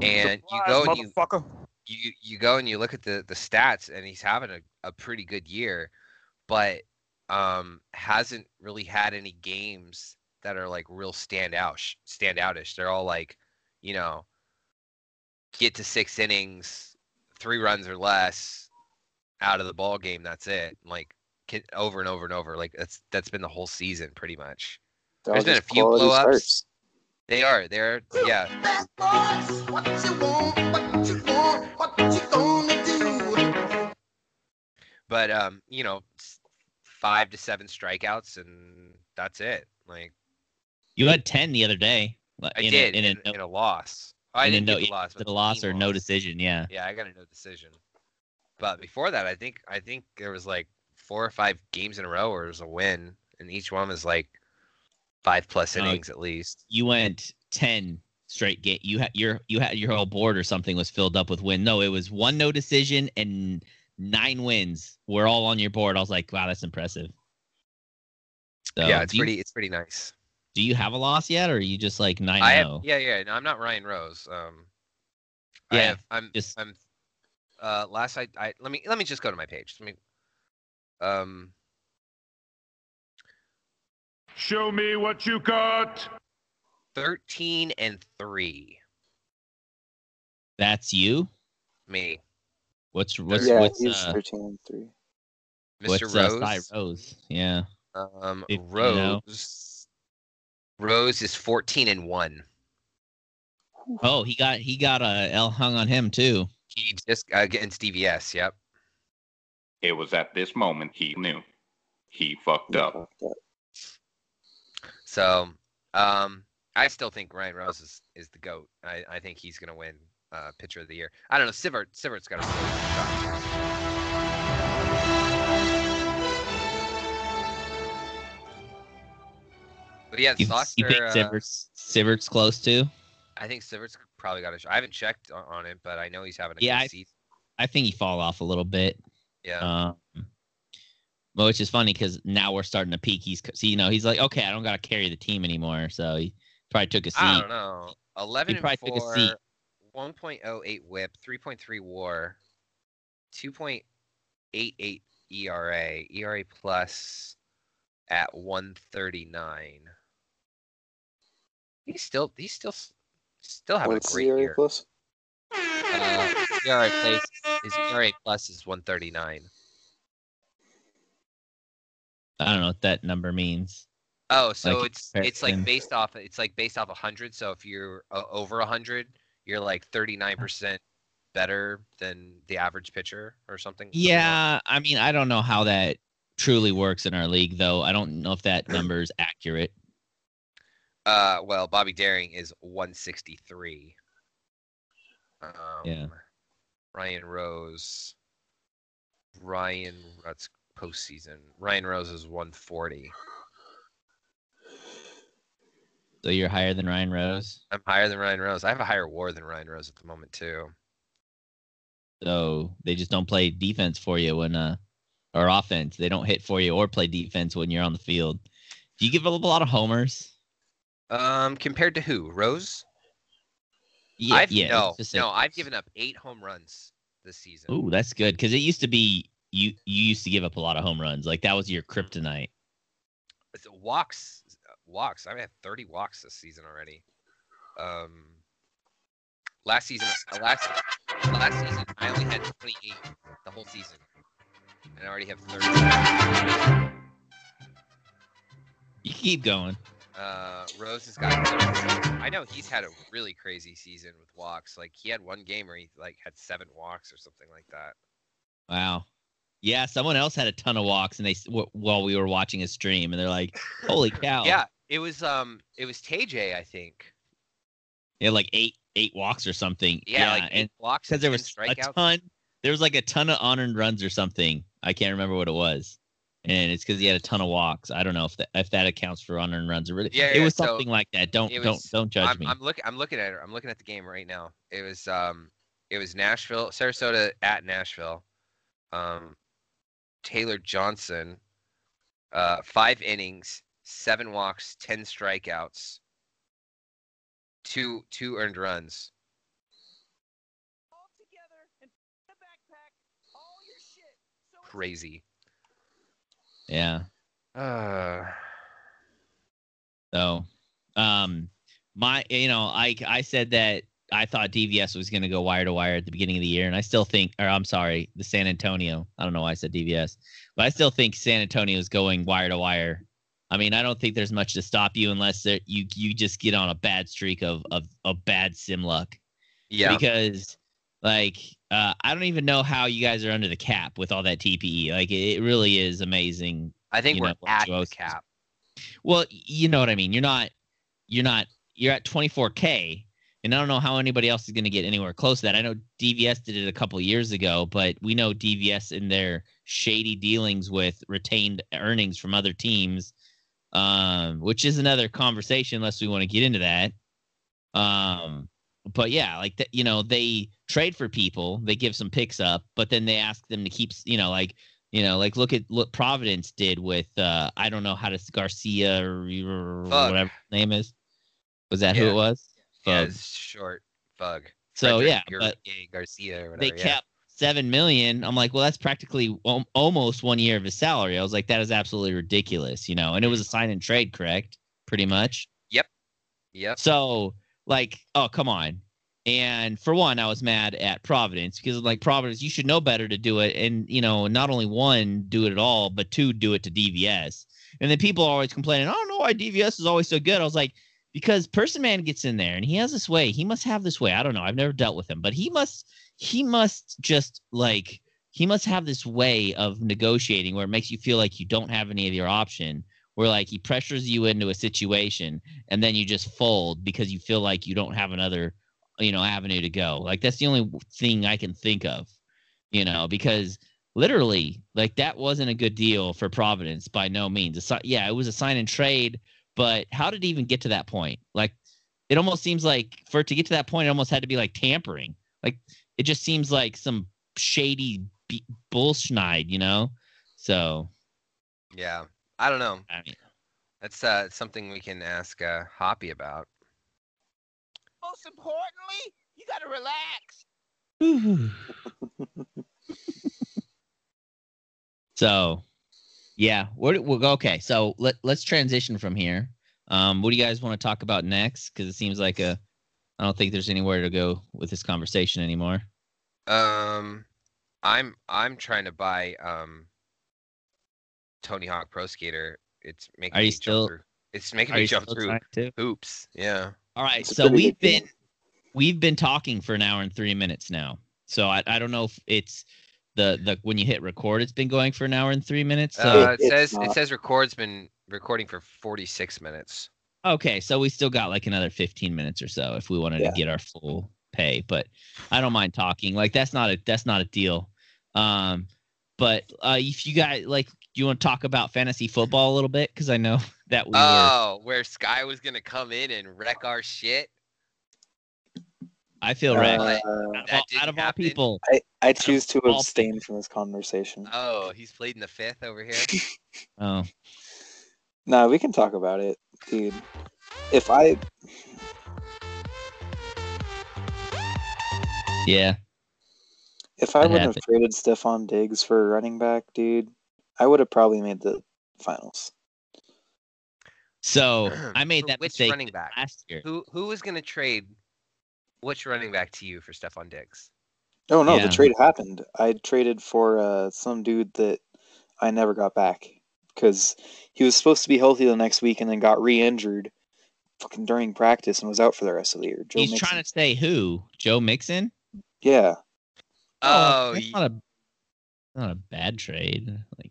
and you go and you you you go and you look at the the stats and he's having a, a pretty good year, but um hasn't really had any games that are like real standout standoutish. They're all like, you know, get to six innings, three runs or less out of the ball game. That's it. Like ki- over and over and over. Like that's that's been the whole season pretty much. There's been a few quality blow-ups. They are. They're yeah. But um, you know, five to seven strikeouts and that's it. Like You had ten the other day. I in did a, in, in, a, in a loss. Oh, I in didn't no- get the loss. but the loss or no decision. Yeah. Yeah, I got a no decision. But before that, I think I think there was like four or five games in a row where it was a win, and each one was like five plus innings at least. You went ten straight game. You had your you had your whole board or something was filled up with win. No, it was one no decision and nine wins. We're all on your board. I was like, wow, that's impressive. So, yeah, it's do you- pretty. It's pretty nice. do you have a loss yet, or are you just like nine? I have. oh? Yeah, yeah. No, I'm not Ryan Rose. Um, I Yeah, have, I'm. just- I'm. Uh, last I, I let me let me just go to my page. Let me. Um, Show me what you got. thirteen and three. That's you. Me. What's what's yeah, what's he's uh, 13 and 3. Mr. what's Rose. uh, Rose? Yeah. Um, If you know. Rose. Rose is 14 and one. Oh, he got he got a L hung on him too. He just uh, against DVS. Yep. It was at this moment he knew. He fucked Yeah, up. fucked up. So, um, I still think Ryan Rose is, is the goat. I, I think he's gonna win uh, pitcher of the year. I don't know. Sivert Sivert's got a really good shot. But yeah, You, Sox you think uh, Sivert's Sivert's close to? I think Sivert's probably got a shot. I haven't checked on, on it, but I know he's having a Yeah, good I- season. I think he fall off a little bit. Yeah. Um, well, which is funny because now we're starting to peak. He's so, you know he's like, okay, I don't got to carry the team anymore. So he probably took a seat. I don't know. 11 and probably took a 4, seat. 1.08 WHIP, 3.3 WAR, 2.88 ERA, ERA plus at 139. He's still he's still still having What's a great the area year. plus? Uh, ERA place his ERA plus is 139. I don't know what that number means. Oh, so Like, it's it's like based off it's like based off 100. So if you're uh, over 100, you're like 39% better than the average pitcher or something. Yeah, I mean, I don't know how that truly works in our league, though. I don't know if that number is accurate. Uh, well, Bobby Daring is 163. Um, Yeah. Ryan Rose. Ryan, that's postseason. Ryan Rose is 140. So you're higher than Ryan Rose. I'm higher than Ryan Rose. I have a higher WAR than Ryan Rose at the moment too. So they just don't play defense for you when uh or offense. They don't hit for you or play defense when you're on the field. Do you give up a lot of homers? Um, compared to who? Rose? Yeah, I've yeah. no, let's just say- no. I've given up eight home runs this season. Ooh, that's good because it used to be you. You used to give up a lot of home runs. Like that was your kryptonite. Walks, walks. I've had 30 walks this season already. Um, last season, uh, last last season, I only had 28 the whole season, and I already have 30. You keep going. Uh, Rose has got. I know he's had a really crazy season with walks. Like he had one game where he like had seven walks or something like that. Wow. Yeah, someone else had a ton of walks, and they w- while we were watching a stream, and they're like, "Holy cow!" Yeah, it was um, it was TJ, I think. yeah, like eight eight walks or something. Yeah, like and walks because there 10 was a ton, there was like a ton of unearned runs or something. I can't remember what it was, and it's because he had a ton of walks. I don't know if that if that accounts for unearned runs or really. Yeah, it yeah, was so something like that. Don't it don't don't judge I'm, me. I'm looking. I'm looking at it. I'm looking at the game right now. It was um, it was Nashville, Sarasota at Nashville. Um, Taylor Johnson, uh, five innings, seven walks, ten strikeouts, two two earned runs. Crazy. yeah. Uh, So, um, my, you know, I I said that I thought DVS was going to go wire to wire at the beginning of the year, and I still think, or I'm sorry, the San Antonio. I don't know why I said DVS, but I still think San Antonio is going wire to wire. I mean, I don't think there's much to stop you unless there, you you just get on a bad streak of of, of bad sim luck. yeah. Because, like, uh, I don't even know how you guys are under the cap with all that TPE. Like, it, it really is amazing I think we're know, at the cap. well, you know what I mean. You're not, you're not, you're at 24k, and I don't know how anybody else is going to get anywhere close to that. I know DVS did it a couple years ago, but we know DVS in their shady dealings with retained earnings from other teams, um, which is another conversation. Unless we want to get into that. Um, but yeah, like that, you know, they trade for people, they give some picks up, but then they ask them to keep, you know, like you know, like look at what Providence did with uh I don't know how to Garcia or, or whatever his name is. Was that who it was? Yeah, it's short. Fug. So Frederick yeah, but Garcia or whatever. they yeah. kept seven million. I'm like, well, that's practically almost one year of his salary. I was like, that is absolutely ridiculous, you know. And it was a mm-hmm. sign and trade, correct? Pretty much. Yep. Yep. So, like, oh come on, And for one, I was mad at Providence because like Providence, you should know better to do it. And you know, not only one, do it at all, but two, do it to DVS. And then people are always complaining, I don't know why DVS is always so good. I was like, because Person Man gets in there and he has this way. He must have this way. I don't know. I've never dealt with him, but he must he must just like he must have this way of negotiating where it makes you feel like you don't have any of your option where like he pressures you into a situation and then you just fold because you feel like you don't have another you know avenue to go like that's the only thing i can think of you know because literally like that wasn't a good deal for providence by no means Assi- yeah it was a sign and trade but how did it even get to that point like it almost seems like for it to get to that point it almost had to be like tampering like it just seems like some shady b- bullschneid you know so Yeah. I don't know. i mean That's uh something we can ask uh Hoppy about. Most importantly, you gotta relax. so yeah what we'll okay so let, let's transition from here um what do you guys want to talk about next because it seems like a i don't think there's anywhere to go with this conversation anymore Um I'm I'm trying to buy um Tony Hawk Pro Skater. It's making Are you me still- jump through. It's making Are me you jump through trying hoops. Yeah. all right It's so we've been we've been talking for an hour and three minutes now so i, I don't know if it's the the when you hit record it's been going for an hour and three minutes so Uh, it says it says record's been recording for 46 minutes. Okay, so we still got like another 15 minutes or so if we wanted Yeah. to get our full pay, but I don't mind talking. Like that's not a that's not a deal. Um but uh if you guys like you want to talk about fantasy football a little bit cuz I know that we were Oh, where Sky was gonna come in and wreck our shit. I feel wrecked. Uh, out of, that all, didn't out of all people. I, I choose to all abstain from this conversation. Oh, he's played in the fifth over here. Oh, No, we can talk about it, dude. If I yeah. if I That wouldn't have traded Stefon Diggs for a running back, dude, I would have probably made the finals. So, I made that which mistake running back? last year. Who who was gonna trade which running back to you for Stefon Diggs? Oh no, Yeah. the trade happened. I traded for uh, some dude that I never got back because he was supposed to be healthy the next week and then got re-injured fucking during practice and was out for the rest of the year. Joe He's Mixon. trying to say who? Joe Mixon? Yeah, Oh, that's y- not a not a bad trade. Like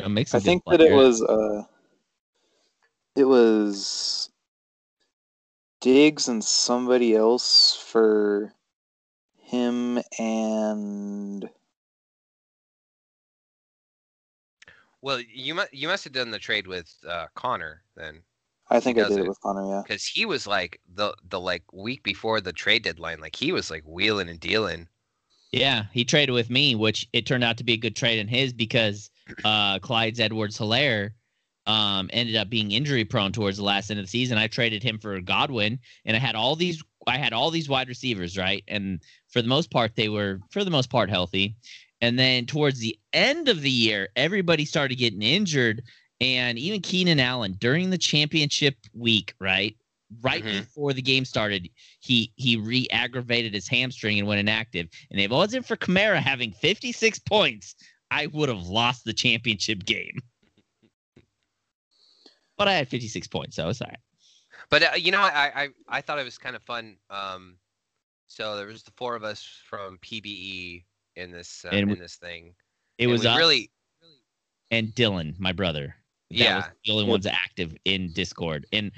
Joe Mixon. I think that it was uh, it was Diggs and somebody else for him and well, you must you must have done the trade with uh, Connor then, I think I did it. it with Connor. Yeah, because he was like the the like week before the trade deadline, like he was like wheeling and dealing. Yeah, he traded with me, which it turned out to be a good trade in his because uh Clyde's Edwards Helaire um ended up being injury prone towards the last end of the season. I traded him for Godwin and I had all these I had all these wide receivers, right? And for the most part they were for the most part healthy. And then towards the end of the year, everybody started getting injured and even Keenan Allen during the championship week, right? Right Mhm. before the game started, he he re-aggravated his hamstring and went inactive. And if it wasn't for Kamara having 56 points, I would have lost the championship game. But I had 56 points, so it's all right. But uh, you know, I, I I thought it was kind of fun. Um, so there was the four of us from PBE in this uh, in we- this thing. It was we us really and Dylan, my brother. That Yeah. was the only ones active in Discord. And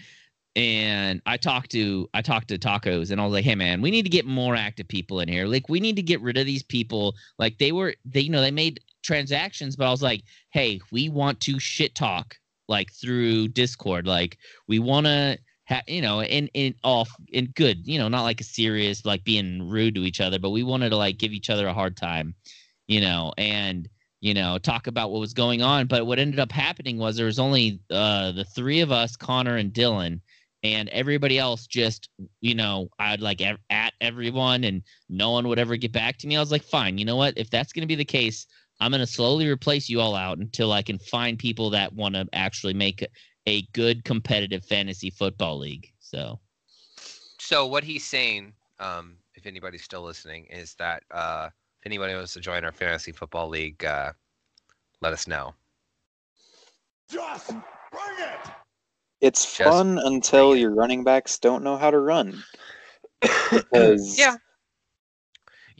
and I talked to I talked to Tacos and I was like, hey man, we need to get more active people in here. Like we need to get rid of these people. Like they were they you know they made transactions, but I was like, hey, we want to shit talk like through Discord. Like we want to ha- you know, in in off in good, you know, not like a serious like being rude to each other, but we wanted to like give each other a hard time, you know, and you know, talk about what was going on. But what ended up happening was there was only uh, the three of us, Connor and Dylan, and everybody else just, you know, I'd like ev- at everyone and no one would ever get back to me. I was like, fine, you know what? If that's going to be the case, I'm going to slowly replace you all out until I can find people that want to actually make a, a good competitive fantasy football league. So, so what he's saying um, if anybody's still listening, is that uh, if anybody wants to join our fantasy football league, uh, let us know. Just bring it! It's Just fun until it. your running backs don't know how to run. Because yeah.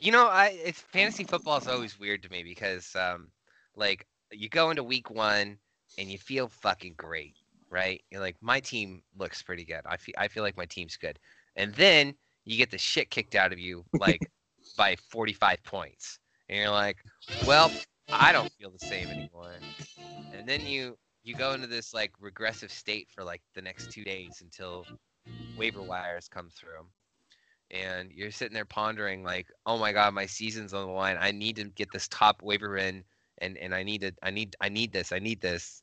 You know, I it's fantasy football is always weird to me because um like you go into week 1 and you feel fucking great, right? You're like my team looks pretty good. I feel I feel like my team's good. And then you get the shit kicked out of you like by 45 points. And you're like, "Well, I don't feel the same anymore." And then you you go into this like regressive state for like the next 2 days until waiver wires come through and you're sitting there pondering like oh my god my season's on the line. I need to get this top waiver in and and i need to i need i need this i need this.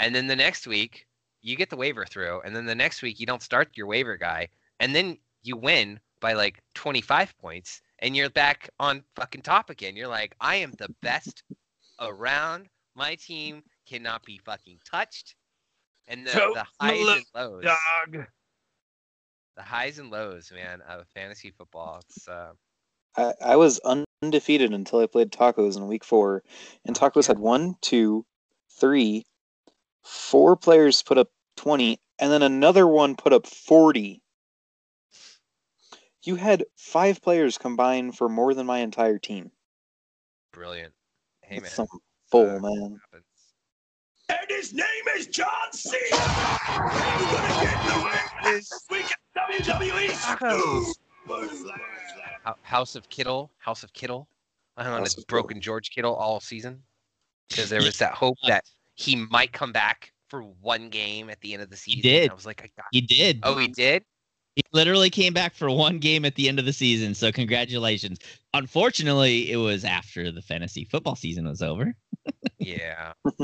And then the next week you get the waiver through and then the next week you don't start your waiver guy and then you win by like 25 points and you're back on fucking top again. You're like i am the best around. My team cannot be fucking touched and the, the highs and lows. Dog. The highs and lows, man, of fantasy football. It's uh, I, I was undefeated until I played tacos in week four. And tacos had one, two, three, four players put up 20, and then another one put up 40. You had five players combine for more than my entire team. brilliant. Hey man, some bull, uh, man. happens. And his name is John Cena! He's gonna get the win this week at WWE SummerSlam! House of Kittle, House of Kittle. I House wanted of broken George Kittle all season because there was that hope that he might come back for one game at the end of the season. He did. I was like, I got. He did. Oh, he did. He literally came back for one game at the end of the season. So congratulations. Unfortunately, it was after the fantasy football season was over. Yeah.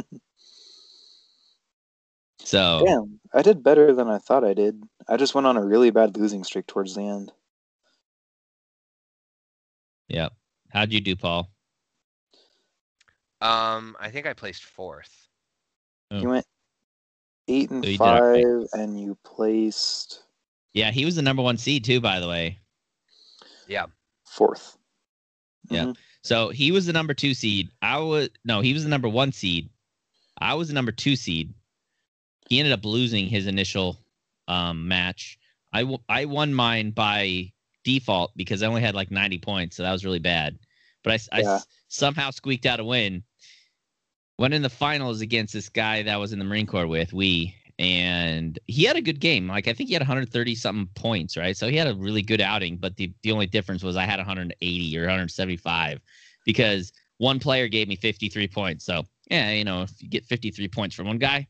So Damn, I did better than I thought I did. I just went on a really bad losing streak towards the end. yeah. How'd you do, Paul? Um, I think I placed fourth. Oh. You went eight and So you did all right. five, and you placed Yeah, he was the number one seed too, by the way. Yeah. fourth. Yeah. Mhm. So he was the number two seed. I was no, he was the number one seed. I was the number two seed. He ended up losing his initial um, match. I, w- I won mine by default because I only had like 90 points, so that was really bad. But I, Yeah. somehow squeaked out a win. Went in the finals against this guy that I was in the Marine Corps with, we, and he had a good game. Like I think he had 130 something points, right? So he had a really good outing. But the the only difference was I had 180 or 175 because one player gave me 53 points. So yeah, you know, if you get 53 points from one guy,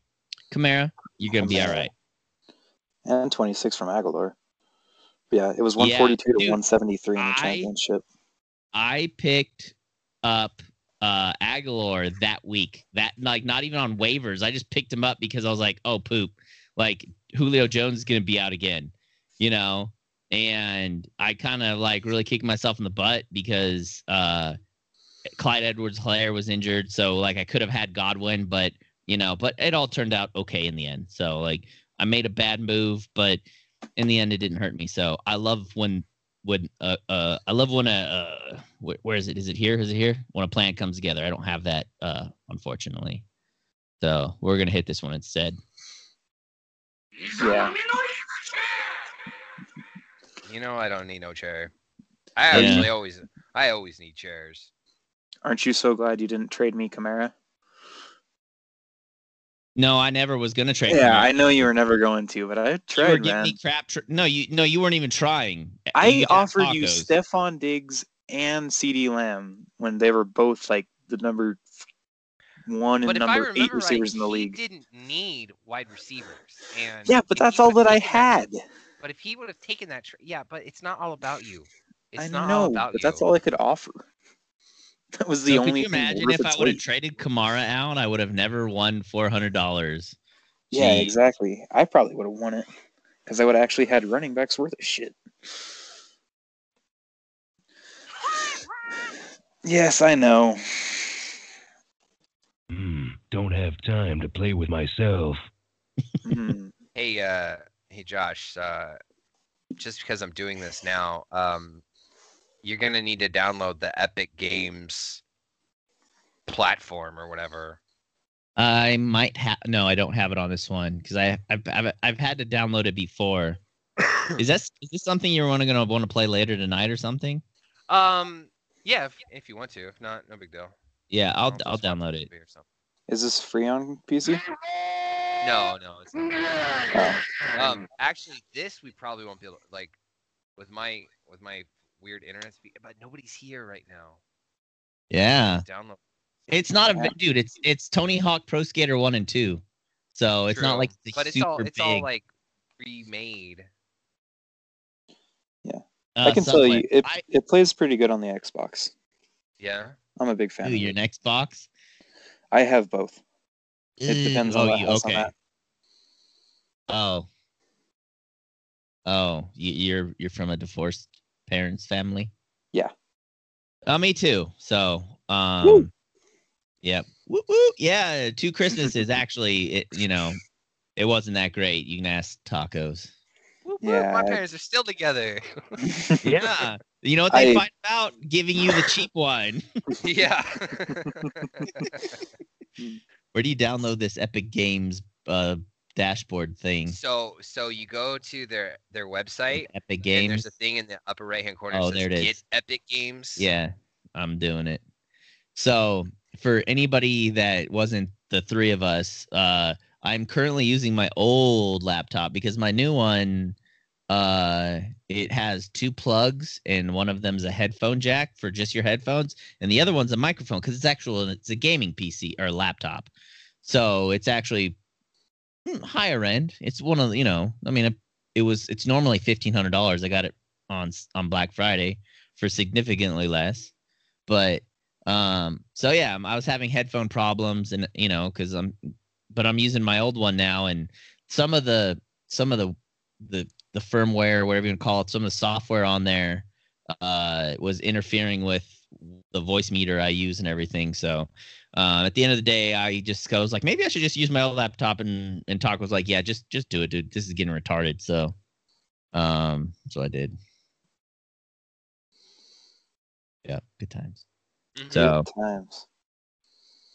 Kamara, you're gonna be all right. And 26 from Aguilar. Yeah, it was Yeah, 142 to 173 in the I- championship. I picked up uh Aguilar that week. That like not even on waivers. I just picked him up because I was like, oh poop. Like Julio Jones is gonna be out again, you know? And I kind of like really kicked myself in the butt because uh Clyde Edwards Helaire was injured. So like I could have had Godwin, but you know, but it all turned out okay in the end. So like I made a bad move, but in the end it didn't hurt me. So I love when when uh, uh I love when a uh where, where is it? Is it here? Is it here? When a plan comes together. I don't have that uh unfortunately. So we're gonna hit this one instead. Yeah. You know, I don't need no chair. I Yeah. actually always, I always need chairs. Aren't you so glad you didn't trade me Kamara? No, I never was gonna trade. Yeah, I know you were never going to, but I You were tried, giving man. me crap. Tr- no, you no, you weren't even trying. I You got offered you tacos. Stefon Diggs and CeeDee Lamb when they were both like the number one and But if I number eight remember right, in the he league. didn't need wide receivers. And Yeah, but that's all that I taken that- had. But if he would have taken that, tra- yeah, but it's not all about you. It's I not know, all about but you. that's all I could offer. That was the So only could you thing imagine if I would have traded Kamara out? I would have never won four hundred dollars. Yeah, exactly. I probably would have won it because I would have actually had running backs worth of shit. Yes, I know. Hmm, don't have time to play with myself. Mhm. Hey, uh, hey, Josh. Uh, just because I'm doing this now, um, you're gonna need to download the Epic Games platform or whatever. I might have no, I don't have it on this one because I I've, I've I've had to download it before. is that is this something you're wanna gonna want to play later tonight or something? Um, yeah, if, if you want to. If not, no big deal. Yeah, I'll I'll I'll download a it. or. Is this free on PC? No, no, it's not. Oh. Um, actually, this we probably won't be able to, like with my with my weird internet speed, but nobody's here right now. Yeah, Download. it's not a Yeah. dude. It's it's Tony Hawk Pro Skater one and two, so it's not like the but it's super all it's big. all like remade. uh, I can tell you, it I, it plays pretty good on the Xbox. Yeah. I'm a big fan. ooh, of your it. next box. I have both. It depends oh, on what you, house I'm okay. Oh. Oh, you, you're you're from a divorced parents family. Yeah. Uh, me too. So, um, Woo. yep. Woo, woo. Yeah, two Christmases actually. It you know, it wasn't that great. You can ask tacos. Whoop, whoop, Yeah, my parents are still together. Yeah. You know what they I- find out? Giving you the cheap one. yeah. Where do you download this Epic Games uh dashboard thing? so so you go to their their website Epic and Games. there's a thing in the upper right hand corner Oh, says there it get. Epic Games. Yeah, I'm doing it. So, for anybody that wasn't the three of us, uh, I'm currently using my old laptop because my new one, uh, it has two plugs, and one of them's a headphone jack for just your headphones, and the other one's a microphone because it's actual. It's a gaming PC or laptop, so it's actually higher end. It's one of the- you know, I mean, it, it was it's normally fifteen hundred dollars. I got it on on Black Friday for significantly less. But um, so yeah, I was having headphone problems, and you know, because I'm, but I'm using my old one now, and some of the some of the the the firmware, whatever you want to call it, some of the software on there uh was interfering with the Voicemeeter I use and everything. So uh, at the end of the day, I just I was like, maybe I should just use my old laptop, and and talk was like, yeah, just just do it, dude. This is getting retarded. So um, so I did. Yeah, good times. Mhm. So Good times.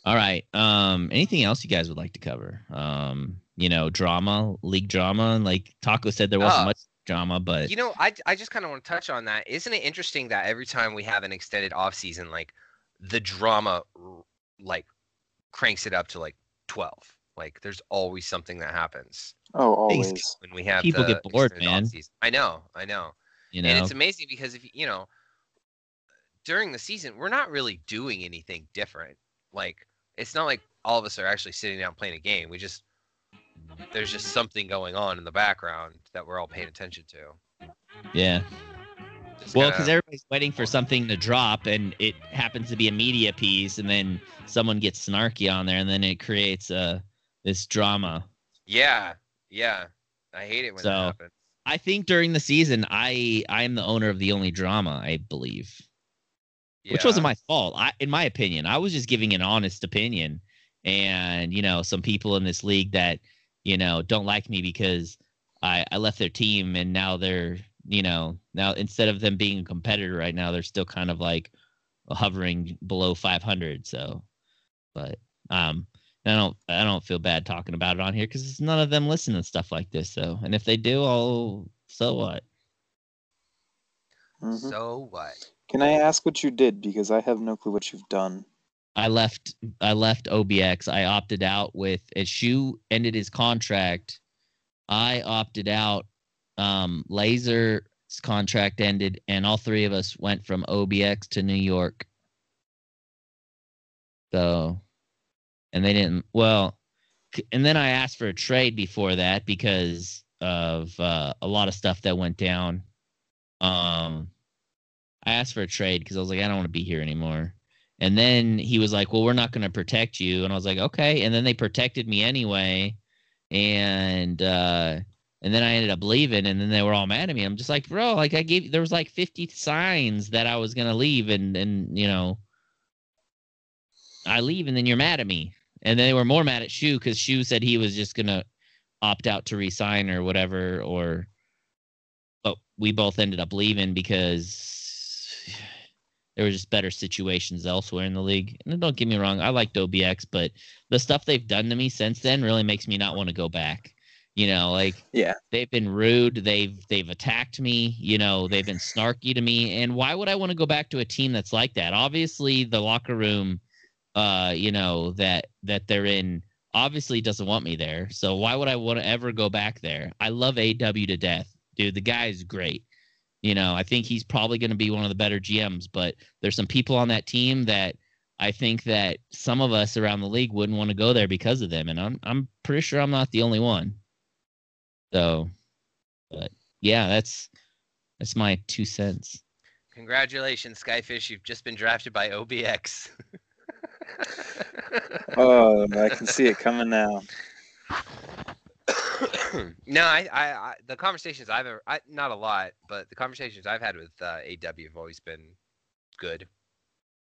all right. Um, anything else you guys would like to cover? Um, you know, drama, league drama. and Like Taco said, there wasn't Oh. much drama, but You know, I I just kind of want to touch on that. Isn't it interesting that every time we have an extended off season, like the drama, r- like cranks it up to like twelve. Like there's always something that happens Oh, always. when we have People get bored, man. off-season. I know, I know, you know, and it's amazing because if you- you know, during the season, we're not really doing anything different. Like it's not like all of us are actually sitting down playing a game. We just there's just something going on in the background that we're all paying attention to. yeah. Just Well, because everybody's waiting for something to drop, and it happens to be a media piece, and then someone gets snarky on there, and then it creates uh, this drama. Yeah, yeah. I hate it when So, that happens. I think during the season, I I am the owner of the only drama, I believe, which wasn't my fault. I, in my opinion, I was just giving an honest opinion, and you know, some people in this league that you know don't like me because I I left their team, and now they're you know now instead of them being a competitor right now, they're still kind of like hovering below 500. So, but um. I don't I don't feel bad talking about it on here because none of them listen to stuff like this. So, and if they do, I'll so what? Mhm. So what? Can I ask what you did? Because I have no clue what you've done. I left I left OBX. I opted out with as Shu ended his contract. I opted out. Um, Laser's contract ended, and all three of us went from OBX to New York. So, and they didn't. Well, and then I asked for a trade before that because of uh, a lot of stuff that went down. Um, I asked for a trade because I was like, I don't want to be here anymore. And then he was like, "Well, we're not going to protect you." And I was like, "Okay." And then they protected me anyway, and uh, and then I ended up leaving. And then they were all mad at me. I'm just like, bro, like I gave there was like 50 signs that I was to leave, and and you know, I leave, and then you're mad at me. And then they were more mad at Shu because Shu said he was just to opt out to resign or whatever, or but we both ended up leaving because there were just better situations elsewhere in the league. And don't get me wrong, I liked OBX, but the stuff they've done to me since then really makes me not want to go back. You know, like Yeah. they've been rude, they've they've attacked me, you know, they've been snarky to me. And why would I want to go back to a team that's like that? Obviously the locker room uh, you know, that that they're in obviously doesn't want me there. So why would I want to ever go back there? I love AW to death. Dude, the guy is great. You know, I think he's probably going to be one of the better GMs, but there's some people on that team that I think that some of us around the league wouldn't want to go there because of them, and I'm I'm pretty sure I'm not the only one. So, but yeah, that's that's my two cents. Congratulations, Skyfish. You've just been drafted by OBX. Oh, I can see it coming now. no, I, I, I, the conversations I've ever, I, not a lot, but the conversations I've had with uh, AW have always been good.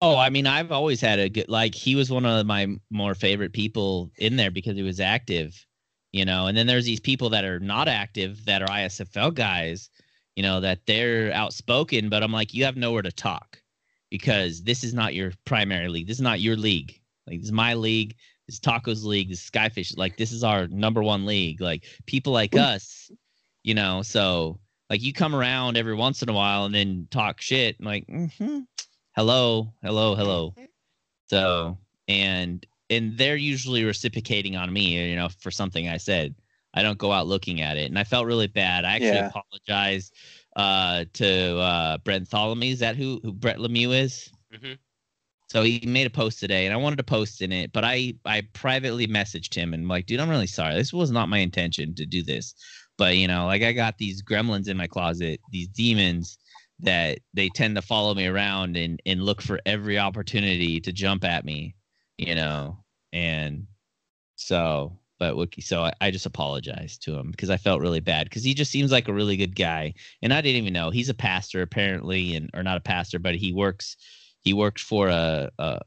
Oh, I mean, I've always had a good like he was one of my more favorite people in there because he was active, you know. And then there's these people that are not active that are ISFL guys, you know, that they're outspoken, but I'm like, you have nowhere to talk because this is not your primary league. This is not your league. Like this is my league. This is Tacos League. This is Skyfish. Like this is our number one league. Like people like us, you know. So like you come around every once in a while and then talk shit. I'm like, hmm hello, hello, hello. So and and they're usually reciprocating on me, you know, for something I said. I don't go out looking at it, and I felt really bad. I actually Yeah. apologized uh, to uh, Brent Tholomy. Is that who who Brett Lemieux is? Mhm. So he made a post today, and I wanted to post in it, but I I privately messaged him and I'm like, dude, I'm really sorry. This was not my intention to do this, but you know, like I got these gremlins in my closet, these demons that they tend to follow me around and and look for every opportunity to jump at me, you know, and so. But Wookie, so I, I just apologized to him because I felt really bad because he just seems like a really good guy, and I didn't even know he's a pastor apparently, and or not a pastor, but he works he worked for a, a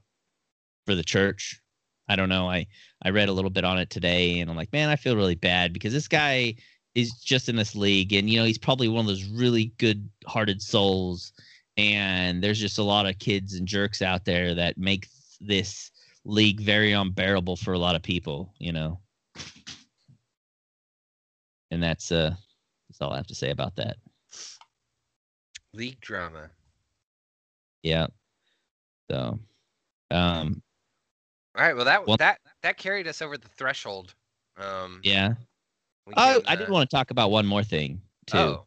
for the church. I don't know. I I read a little bit on it today, and I'm like, man, I feel really bad because this guy is just in this league, and you know, he's probably one of those really good-hearted souls. And there's just a lot of kids and jerks out there that make this league very unbearable for a lot of people. You know, and that's uh that's all I have to say about that. League drama. Yeah. So, um, All right. Well, that Well- that that carried us over the threshold. Um, yeah. Oh, can, I did uh, want to talk about one more thing too. Oh,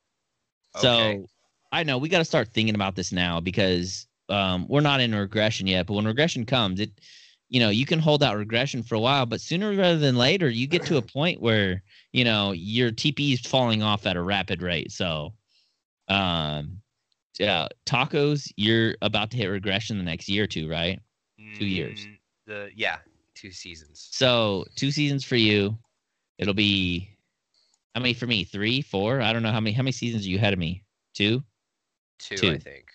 So. I know we got to start thinking about this now because um, we're not in regression yet. But when regression comes, it, you know, you can hold out regression for a while, but sooner rather than later, you get to a point where you know your TP is falling off at a rapid rate. So, um, yeah, tacos, you're about to hit regression the next year or two, right? two years. Mm, The yeah, two seasons. So two seasons for you. It'll be, how many for me? Three, four? I don't know how many. How many seasons are you ahead of me? Two. Two, two. I think.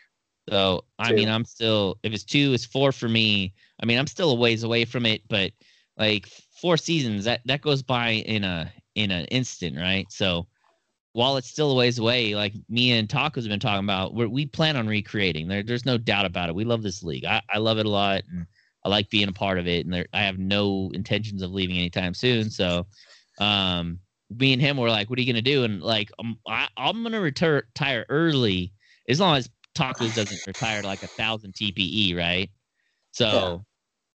So I Two. mean, I'm still if it's two, it's four for me. I mean, I'm still a ways away from it, but like four seasons that that goes by in a in an instant, right? So while it's still a ways away, like me and Tacos have been talking about, we plan on recreating. There, there's no doubt about it. We love this league. I, I love it a lot, and I like being a part of it. And there, I have no intentions of leaving anytime soon. So, um, me and him were like, "What are you gonna do?" And like, um, I, I'm gonna retur- retire early as long as Tacos doesn't retire to like a thousand TPE, right? So,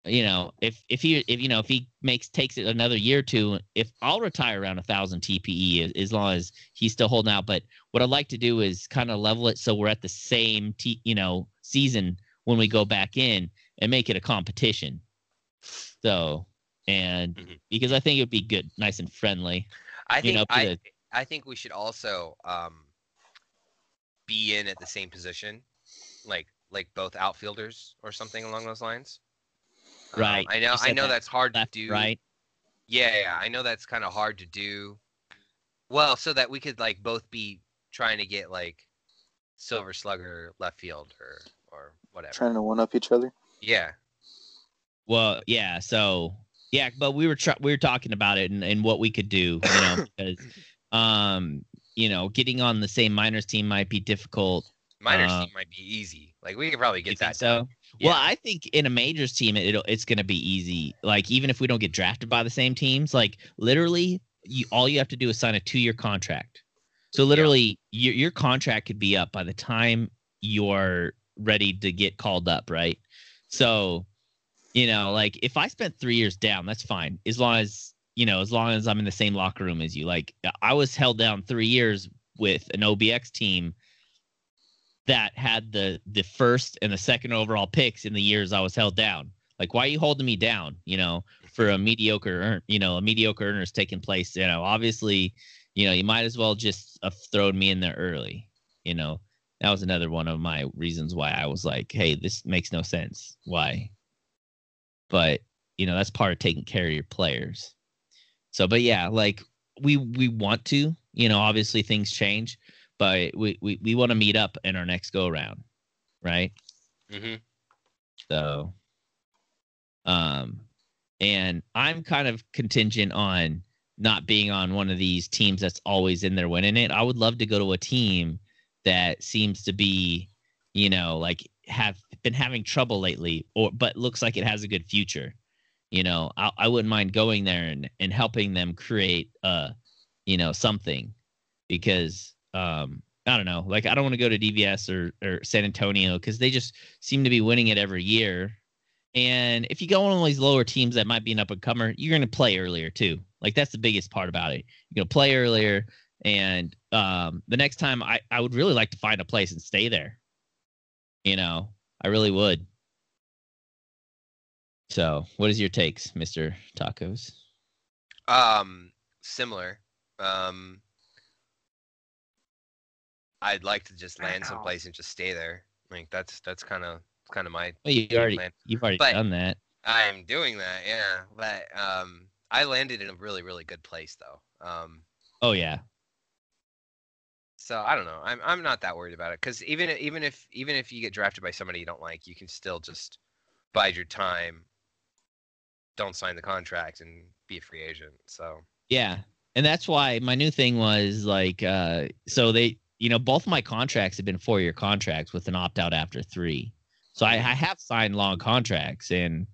you know, if if he if you know if he makes takes it another year or two, if I'll retire around a thousand TPE as, as long as he's still holding out. But what I'd like to do is kind of level it so we're at the same t you know season when we go back in and make it a competition. So, and Mhm. because I think it would be good, nice and friendly. I think know, I the- I think we should also um be in at the same position, like like both outfielders or something along those lines. Um, Right, I know. I know that that's hard Left, to do. right? Yeah, yeah, I know that's kind of hard to do. Well, so that we could like both be trying to get like Silver Slugger left field or or whatever. Trying to one up each other. Yeah. Well, yeah. So yeah, but we were tr- we were talking about it and, and what we could do, you know, because um you know, getting on the same minors team might be difficult. Miners Uh, team might be easy. Like we could probably You get think that. so? done. Well, I think in a majors team, it'll it's going to be easy. Like even if we don't get drafted by the same teams, like literally, you all you have to do is sign a two year contract. So literally, your your contract could be up by the time you're ready to get called up, right? So, you know, like if I spent three years down, that's fine as long as you know, as long as I'm in the same locker room as you. Like I was held down three years with an OBX team that had the the first and the second overall picks in the years I was held down. Like, why are you holding me down? You know, for a mediocre earn, you know, a mediocre earner is taking place. You know, obviously, you know, you might as well just have thrown me in there early. You know, that was another one of my reasons why I was like, hey, this makes no sense. Why? But you know, that's part of taking care of your players. So, but yeah, like we we want to, you know, obviously things change, but we we, we want to meet up in our next go around, right? Mhm. So, um, and I'm kind of contingent on not being on one of these teams that's always in there winning it. I would love to go to a team that seems to be, you know, like have been having trouble lately, or but looks like it has a good future. You know, I, I wouldn't mind going there and, and helping them create, uh, you know, something because um, I don't know. Like I don't want to go to DVS or or San Antonio because they just seem to be winning it every year. And if you go on of these lower teams that might be an up and comer, you're going to play earlier too. Like that's the biggest part about it. You're going to play earlier, and um, the next time I I would really like to find a place and stay there. You know, I really would. So, what is your takes, Mister Tacos? Um, similar. Um, I'd like to just land Ow. someplace and just stay there. Like that's that's kind of kind of my Well, you game already plan. you've already But- done that. I'm doing that, yeah. But um, I landed in a really really good place though. Um, Oh yeah, so I don't know. I'm I'm not that worried about it because even even if even if you get drafted by somebody you don't like, you can still just bide your time. Don't sign the contract and be a free agent. So Yeah. And that's why my new thing was like uh so they you know both of my contracts have been four year contracts with an opt out after three. So I, I have signed long contracts and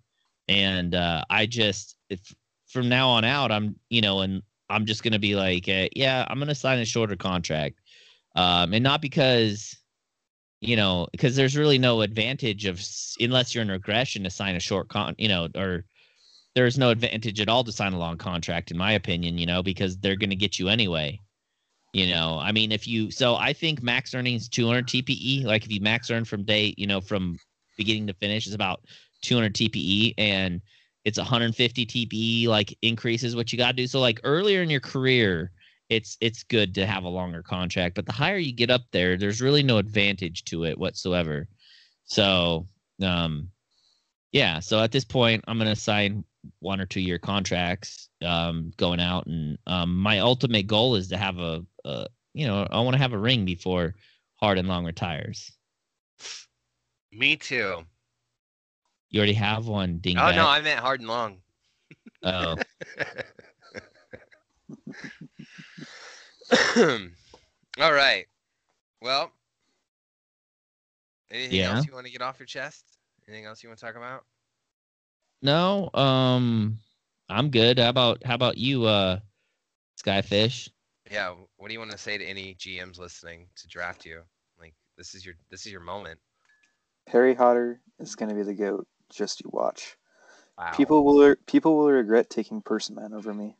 and uh I just if from now on out I'm you know and I'm just gonna be like uh, yeah I'm gonna sign a shorter contract. Um and not because you know because there's really no advantage of unless you're in regression to sign a short con you know or there's no advantage at all to sign a long contract in my opinion you know because they're going to get you anyway you know i mean if you so i think max earnings 200 tpe like if you max earn from day you know from beginning to finish is about 200 tpe and it's 150 tpe like increases what you got to do. So like earlier in your career it's it's good to have a longer contract but the higher you get up there there's really no advantage to it whatsoever. So um yeah so at this point i'm to sign one or two year contracts um going out and um my ultimate goal is to have a, a you know i want to have a ring before hard and long retires me too. you already have one ding Oh no, I meant hard and long. oh All right. Well, anything Yeah. else you want to get off your chest? Anything else you want to talk about? No um i'm good how about how about you uh skyfish Yeah. What do you want to say to any GMs listening to draft you? Like this is your this is your moment. Perry Hotter is going to be the goat. Just you watch. Wow. People will people will regret taking Person Man over me.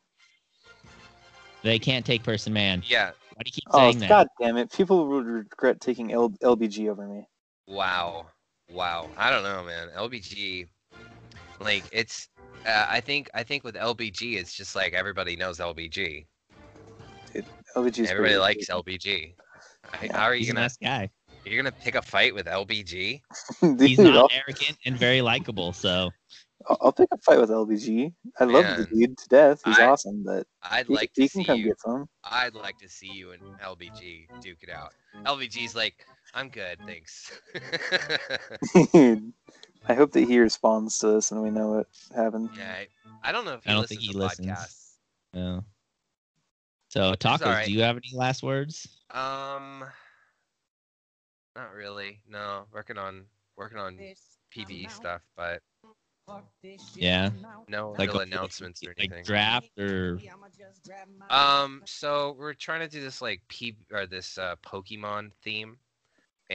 they can't take person man Yeah. why do you keep Oh saying that god damn it! People will regret taking L- LBG over me. Wow. Wow. I don't know, man. LBG, like it's. Uh, I think I think with LBG, it's just like everybody knows LBG. LBG is Everybody pretty- likes LBG. Yeah, How are you a gonna? nice guy You're gonna pick a fight with LBG? Dude, he's not I'll, arrogant and very likable so I'll- I'll pick a fight with LBG. I love the dude to death. He's I- awesome, but I'd he, like he to can see come you. get some. I'd like to see you and LBG duke it out. LBG's like, I'm good, thanks. Dude, I hope that he responds to this and we know what happened. yeah, I, I don't know if he I don't listens think he to listens. podcasts. yeah So tacos, alright. do you have any last words? Um, not really. No, working on working on PBE stuff, but Yeah. no Like real a- announcements or Like anything. draft or Um, so we're trying to do this like P or this uh, Pokemon theme,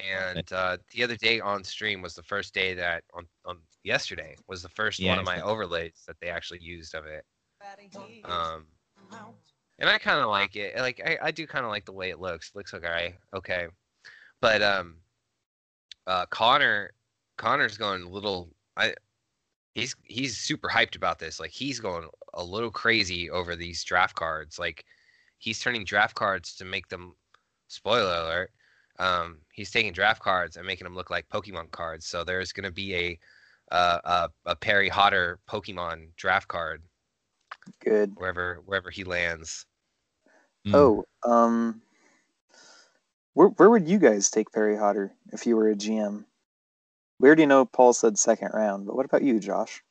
and uh, the other day on stream was the first day that on, on yesterday was the first Yeah, one of my saw- overlays that they actually used of it. Um, and I kind of like it. Like I, I do kind of like the way it looks. It looks okay, okay, but um, uh, Connor, Connor's going a little. I, he's he's super hyped about this. Like he's going a little crazy over these draft cards. Like he's turning draft cards to make them. Spoiler alert. Um, he's taking draft cards and making them look like Pokemon cards. So there's going to be a uh, a, a Perry Hotter Pokemon draft card Good. wherever wherever he lands. Mm. Oh, um, where where would you guys take Perry Hotter if you were a GM? We already know Paul said second round, but what about you, Josh?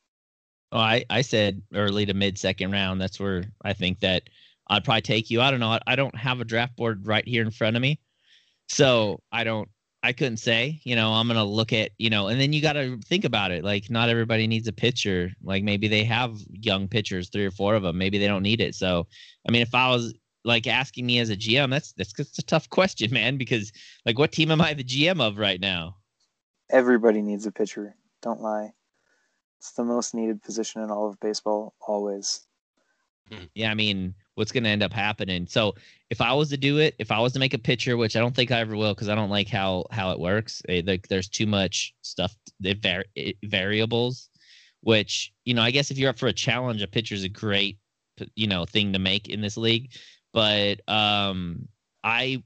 Oh, I, I said early to mid second round. That's where I think that I'd probably take you. I don't know. I, I don't have a draft board right here in front of me. So I don't, I couldn't say, you know, I'm going to look at, you know, and then you got to think about it. Like, not everybody needs a pitcher. Like, maybe they have young pitchers, three or four of them. Maybe they don't need it. So, I mean, if I was like asking me as a GM, that's, that's, that's a tough question, man, because like, what team am I the GM of right now? Everybody needs a pitcher. Don't lie. It's the most needed position in all of baseball, always. Yeah, I mean, what's going to end up happening? So, if I was to do it, if I was to make a picture, which I don't think I ever will, because I don't like how how it works. eh, like, there's too much stuff, it var- it, variables. Which you know, I guess if you're up for a challenge, a pitcher is a great, you know, thing to make in this league. But um, I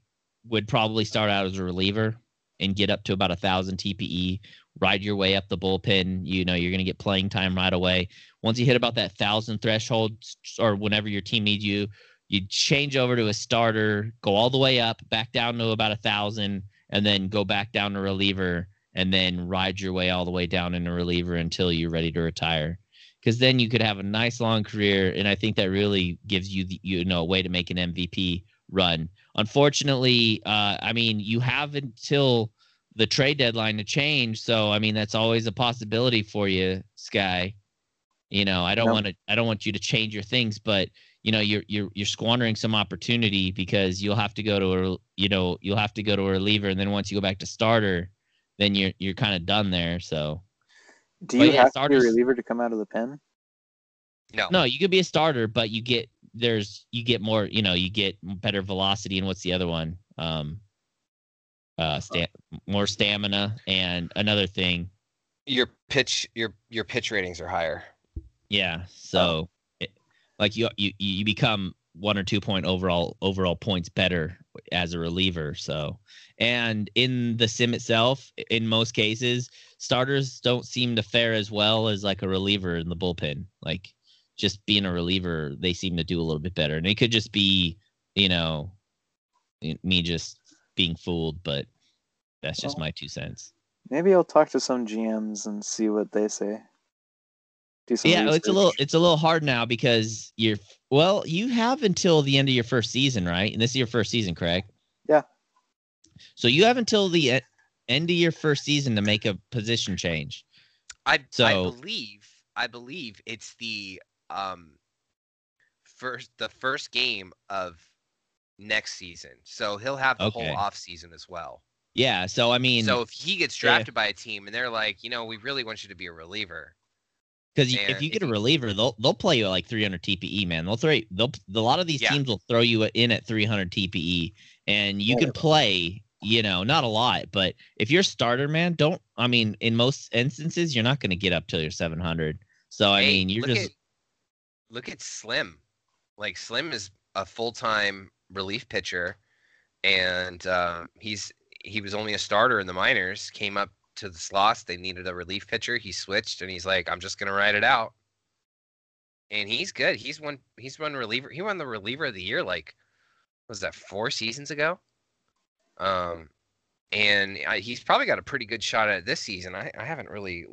would probably start out as a reliever and get up to about a thousand TPE. Ride your way up the bullpen. You know, you're going to get playing time right away. Once you hit about that thousand threshold or whenever your team needs you you change over to a starter go all the way up back down to about a thousand and then go back down to reliever and then ride your way all the way down in a reliever until you're ready to retire. Because then you could have a nice long career and i think that really gives you the, you know a way to make an mvp run. Unfortunately uh, i mean you have until the trade deadline to change so i mean that's always a possibility for you sky you know i don't No. want to i don't want you to change your things but you know you're you're you're squandering some opportunity because you'll have to go to a you know you'll have to go to a reliever and then once you go back to starter then you're you're kind of done there so Do But you yeah, have starters- to be a reliever to come out of the pen? No. no you could be a starter but you get there's you get more you know you get better velocity and what's the other one um uh sta- more stamina and another thing Your pitch your your pitch ratings are higher. Yeah. So, it, like you, you, you become one or two point overall overall points better as a reliever. So, and in the sim itself, in most cases, starters don't seem to fare as well as like a reliever in the bullpen. Like just being a reliever, they seem to do a little bit better. And it could just be, you know, me just being fooled, but that's just Well, my two cents. Maybe I'll talk to some GMs and see what they say. Do some yeah, it's a little it's a little hard now because you're well, you have until the end of your first season, right? And this is your first season, correct? Yeah. So you have until the e- end of your first season to make a position change. I so, I believe I believe it's the um first the first game of next season. So he'll have the Okay. whole off season as well. Yeah. So I mean, so if he gets yeah. drafted by a team and they're like, you know, we really want you to be a reliever. because if you get a reliever, they'll they'll play you at like 300 TPE, man. They'll throw they'll a lot of these Yeah. teams will throw you in at 300 TPE, and you can play. You know, not a lot, but if you're a starter, man, don't. I mean, in most instances, you're not going to get up till your 700. So I Hey, mean, you're look just at, look at Slim. Like Slim is a full time relief pitcher, and uh, he's he was only a starter in the minors. Came up to the slots. They needed a relief pitcher. He switched, and he's like, I'm just gonna ride it out. And he's good. He's won. He's won reliever. He won the reliever of the year. Like, was that four seasons ago? Um, and I, he's probably got a pretty good shot at it this season. I, I haven't really.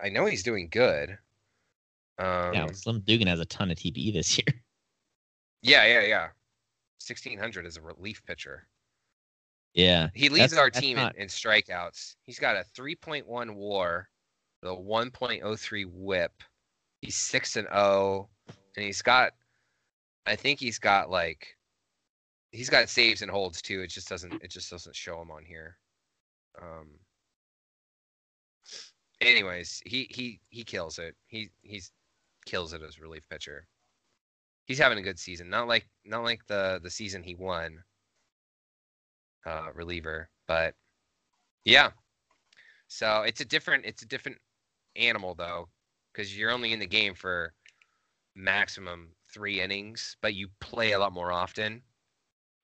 I know he's doing good. Um, yeah. Slim Dugan has a ton of TPE this year. Yeah, yeah, yeah. 1600 as a relief pitcher. Yeah. He leads our team not- in, in strikeouts. He's got a 3.1 WAR, the 1.03 WHIP. He's six and 0, and he's got, I think he's got like, he's got saves and holds too. It just doesn't, it just doesn't show him on here. Um. Anyways, he he he kills it. He he's kills it as relief pitcher. He's having a good season. Not like not like the the season he won uh, reliever, but yeah. So it's a different it's a different animal though, because you're only in the game for maximum three innings, but you play a lot more often.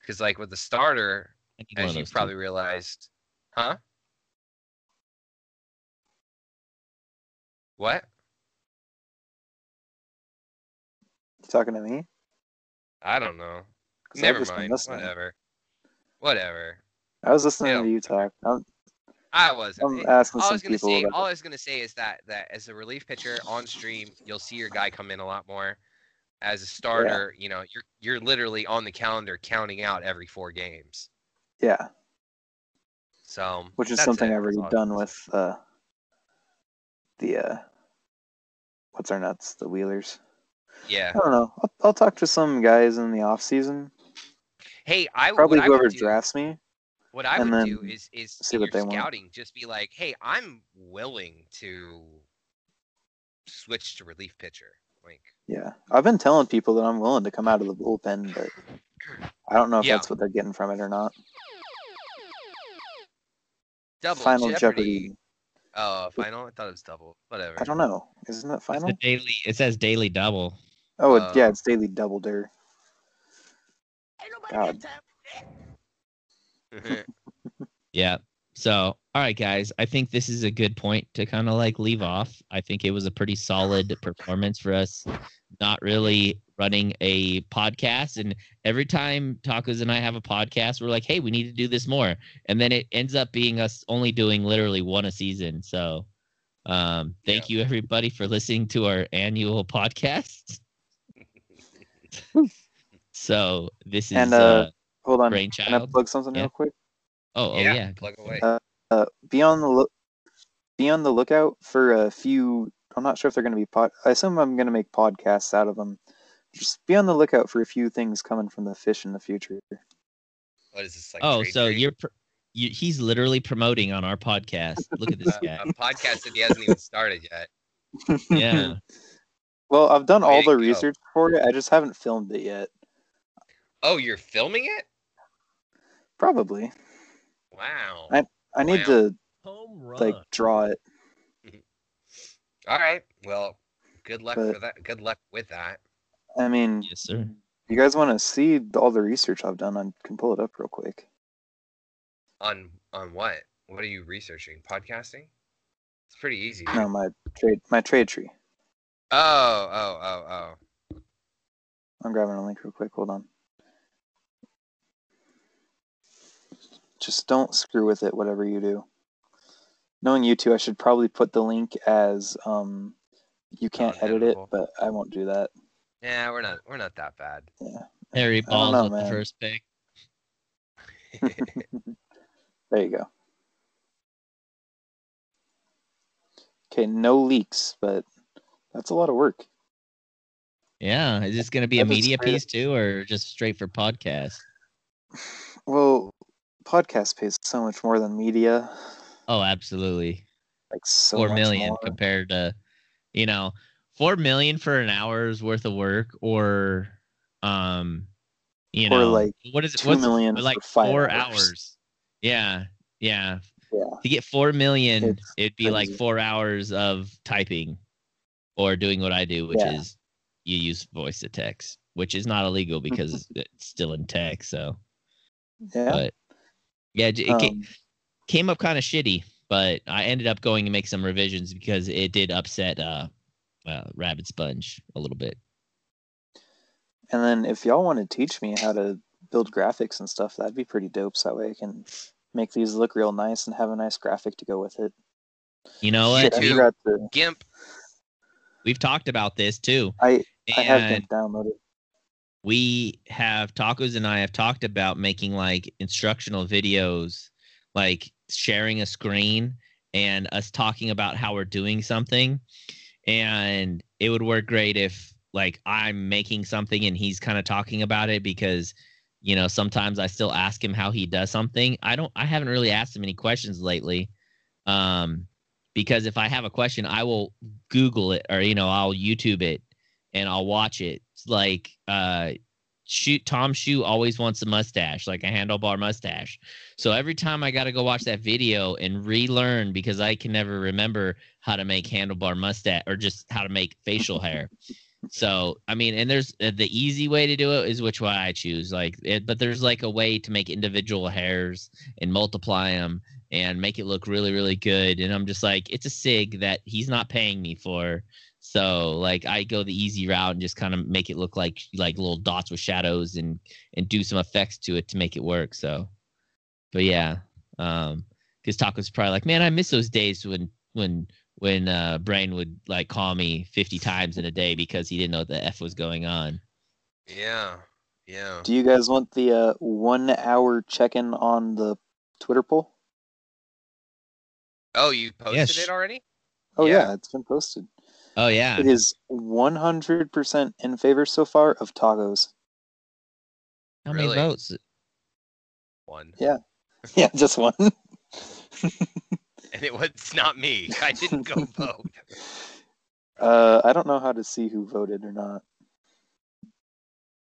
Because like with the starter, I need one as you probably realized, huh? What? You talking to me? I don't know. Never mind. Whatever. Whatever. I was listening Yeah. to you talk. I'm, I wasn't. I'm It- asking all I was gonna people say, all I was gonna say is that that as a relief pitcher on stream, you'll see your guy come in a lot more. As a starter, you know, you're you're literally on the calendar counting out every four games. Yeah, So which is something it. I've already That's all I done with uh, the uh, what's our nuts, the Wheelers. Gonna say. Yeah. I don't know. I'll, I'll talk to some guys in the off season. Hey, I Probably what I would whoever do- drafts me. What I and would do then is is see what your they want. scouting, just be like, hey, I'm willing to switch to relief pitcher. Like, Yeah, I've been telling people that I'm willing to come out of the bullpen, but I don't know if Yeah. that's what they're getting from it or not. double Final Jeopardy. Jeopardy. Oh, final. I thought it was double. Whatever. I don't know. Isn't that final? the daily. It says daily double. Oh, Uh, yeah, it's daily double dare. God. got time for that. Yeah. So, all right, guys. I think this is a good point to kind of like leave off. I think it was a pretty solid performance for us. Not really running a podcast, and every time Tacos and I have a podcast, we're like, "Hey, we need to do this more," and then it ends up being us only doing literally one a season. So, um, thank you everybody for listening to our annual podcast. so this is And, uh, uh, Hold on. Can I brainchild. plug something Yeah. real quick? Oh, oh yeah, yeah. Plug away. Uh, Uh, be on the look. Be on the lookout for a few. I'm not sure if they're going to be pod. I assume I'm going to make podcasts out of them. Just be on the lookout for a few things coming from the fish in the future. what is this like? Oh, so trade? you're, pr- you, he's literally promoting on our podcast. Look at this a, guy. a podcast that he hasn't even started yet. Yeah. Well, I've done all the go. research for it. I just haven't filmed it yet. Oh, you're filming it? Probably. Wow. I- I need Wow. to Home run. like draw it. All right. Well, good luck But- for that. Good luck with that. I mean, Yes, sir. you guys want to see all the research I've done? I can pull it up real quick. On on what? What are you researching? Podcasting? It's pretty easy. No, my trade, my trade tree. Oh, oh, oh, oh. I'm grabbing a link real quick. Hold on. Just don't screw with it, whatever you do. Knowing you two, I should probably put the link as um, you can't edit it, but I won't do that. Yeah, we're not we're not that bad. Yeah. Harry Balls know, with the first pick. There you go. Okay, no leaks, but that's a lot of work. Yeah. Is this going to be a media piece too, or just straight for podcast? Well, podcast pays so much more than media. Oh, absolutely. Like so Four million more. compared to, you know, four million for an hour's worth of work, or, um, you Or know, like what is it? two What's million like for five four hours. hours. Yeah, yeah. Yeah. To get four million, It's it'd be like four hours of typing, or doing what I do, which Yeah. is you use voice to text, which is not illegal because it's still in text. So, Yeah. but yeah, it, it Um, came up kind of shitty, but I ended up going to make some revisions because it did upset uh, uh Rabbit Sponge a little bit. and then if y'all want to teach me how to build graphics and stuff, that'd be pretty dope. So that way I can make these look real nice and have a nice graphic to go with it. You know Shit, what? I Two. forgot to. Gimp. We've talked about this too. I I have been downloaded. we have tacos and I have talked about making like instructional videos, like sharing a screen and us talking about how we're doing something. And it would work great if like I'm making something and he's kind of talking about it because you know sometimes I still ask him how he does something. I don't I haven't really asked him any questions lately. Um because if I have a question, I will Google it or you know, I'll YouTube it and I'll watch it. It's like uh shoot Tom Shoe always wants a mustache, like a handlebar mustache. So every time I got to go watch that video and relearn because I can never remember how to make handlebar mustache or just how to make facial hair. So I mean, and there's uh, the easy way to do it is which one I choose. Like, it, but there's like a way to make individual hairs and multiply them and make it look really, really good. And I'm just like, it's a sig that he's not paying me for. So like I go the easy route and just kind of make it look like like little dots with shadows and and do some effects to it to make it work. So, but yeah, um, because Taco's probably like, man, I miss those days when when when uh Brain would like call me 50 times in a day because he didn't know what the f was going on. Yeah. Yeah. Do you guys want the uh, one hour check in on the Twitter poll? Oh, you posted Yes. it already? Oh Yeah. yeah, it's been posted. Oh yeah, It is 100% in favor so far of tacos. how many votes? One. Yeah. Yeah, just one. And it was not me. I didn't go vote. Uh, I don't know how to see who voted or not.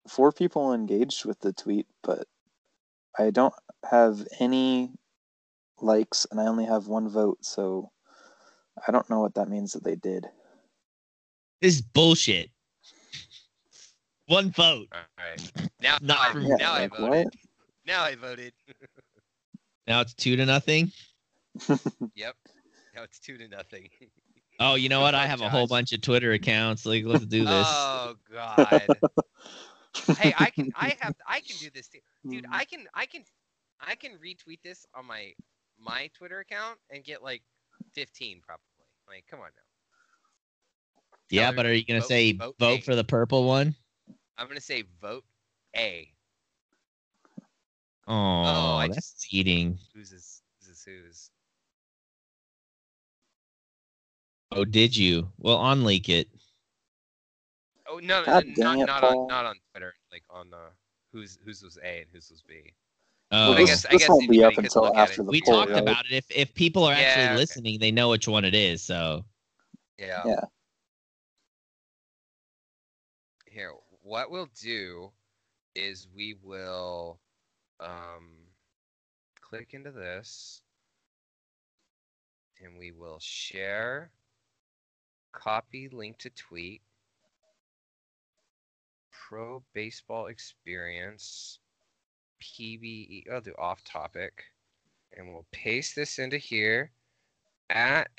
Four people engaged with the tweet, but I don't have any likes and I only have one vote, so I don't know what that means that they did. This is bullshit. One vote. All right. Now, Not I, from- Yeah, now I voted. what? Now I voted. Now it's two to nothing. Yep. Now it's two to nothing. Oh, you know what? I have a whole bunch of Twitter accounts. Like, let's do this. Oh God. hey, I can. I have. I can do this too, dude. Hmm. I can. I can. I can retweet this on my my Twitter account and get like 15 probably. Like, come on now. yeah, Tell but are you gonna say vote vote for the purple one? I'm gonna say vote A. Oh, I that's cheating. Who's is this is who's? Oh, did you? Well, unleak it. Oh no, no, God no, not it, not on not on Twitter. Like on uh, who's who's was A and who's was B. Oh, I this, I guess won't be up until after the we poll, talked right? about it. If if people are Yeah, actually okay. listening, they know which one it is. So Yeah. Yeah. Here, what we'll do is we will um click into this and we will share copy link to tweet pro baseball experience PBE I'll do off topic and we'll paste this into here at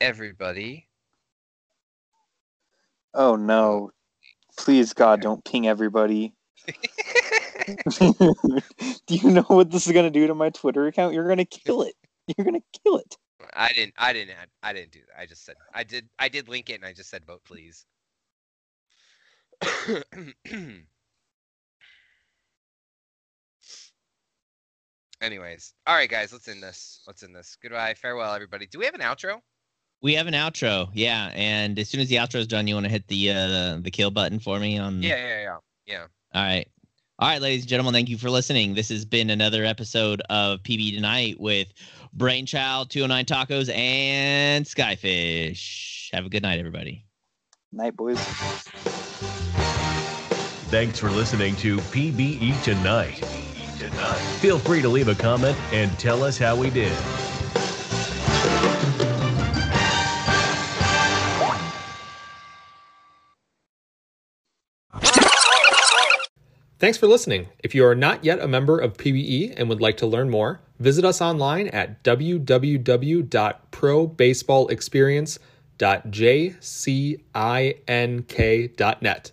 everybody Oh no. Please God, don't ping everybody. do you know what this is gonna do to my Twitter account? You're gonna kill it. You're gonna kill it. I didn't. I didn't. Add, I didn't do that. I just said. I did. I did link it, and I just said vote please. Anyways, all right, guys. Let's end this. Let's end this. Goodbye. Farewell, everybody. Do we have an outro? we have an outro. Yeah, and as soon as the outro is done, you want to hit the uh, the kill button for me on. Yeah, yeah, yeah, yeah. All right. All right, ladies and gentlemen, thank you for listening. This has been another episode of PBE Tonight with Brainchild, 209 Tacos, and Skyfish. Have a good night, everybody. Night boys. Thanks for listening to PBE Tonight. Feel free to leave a comment and tell us how we did. Thanks for listening. If you are not yet a member of PBE and would like to learn more, visit us online at www.probaseballexperience.jcink.net.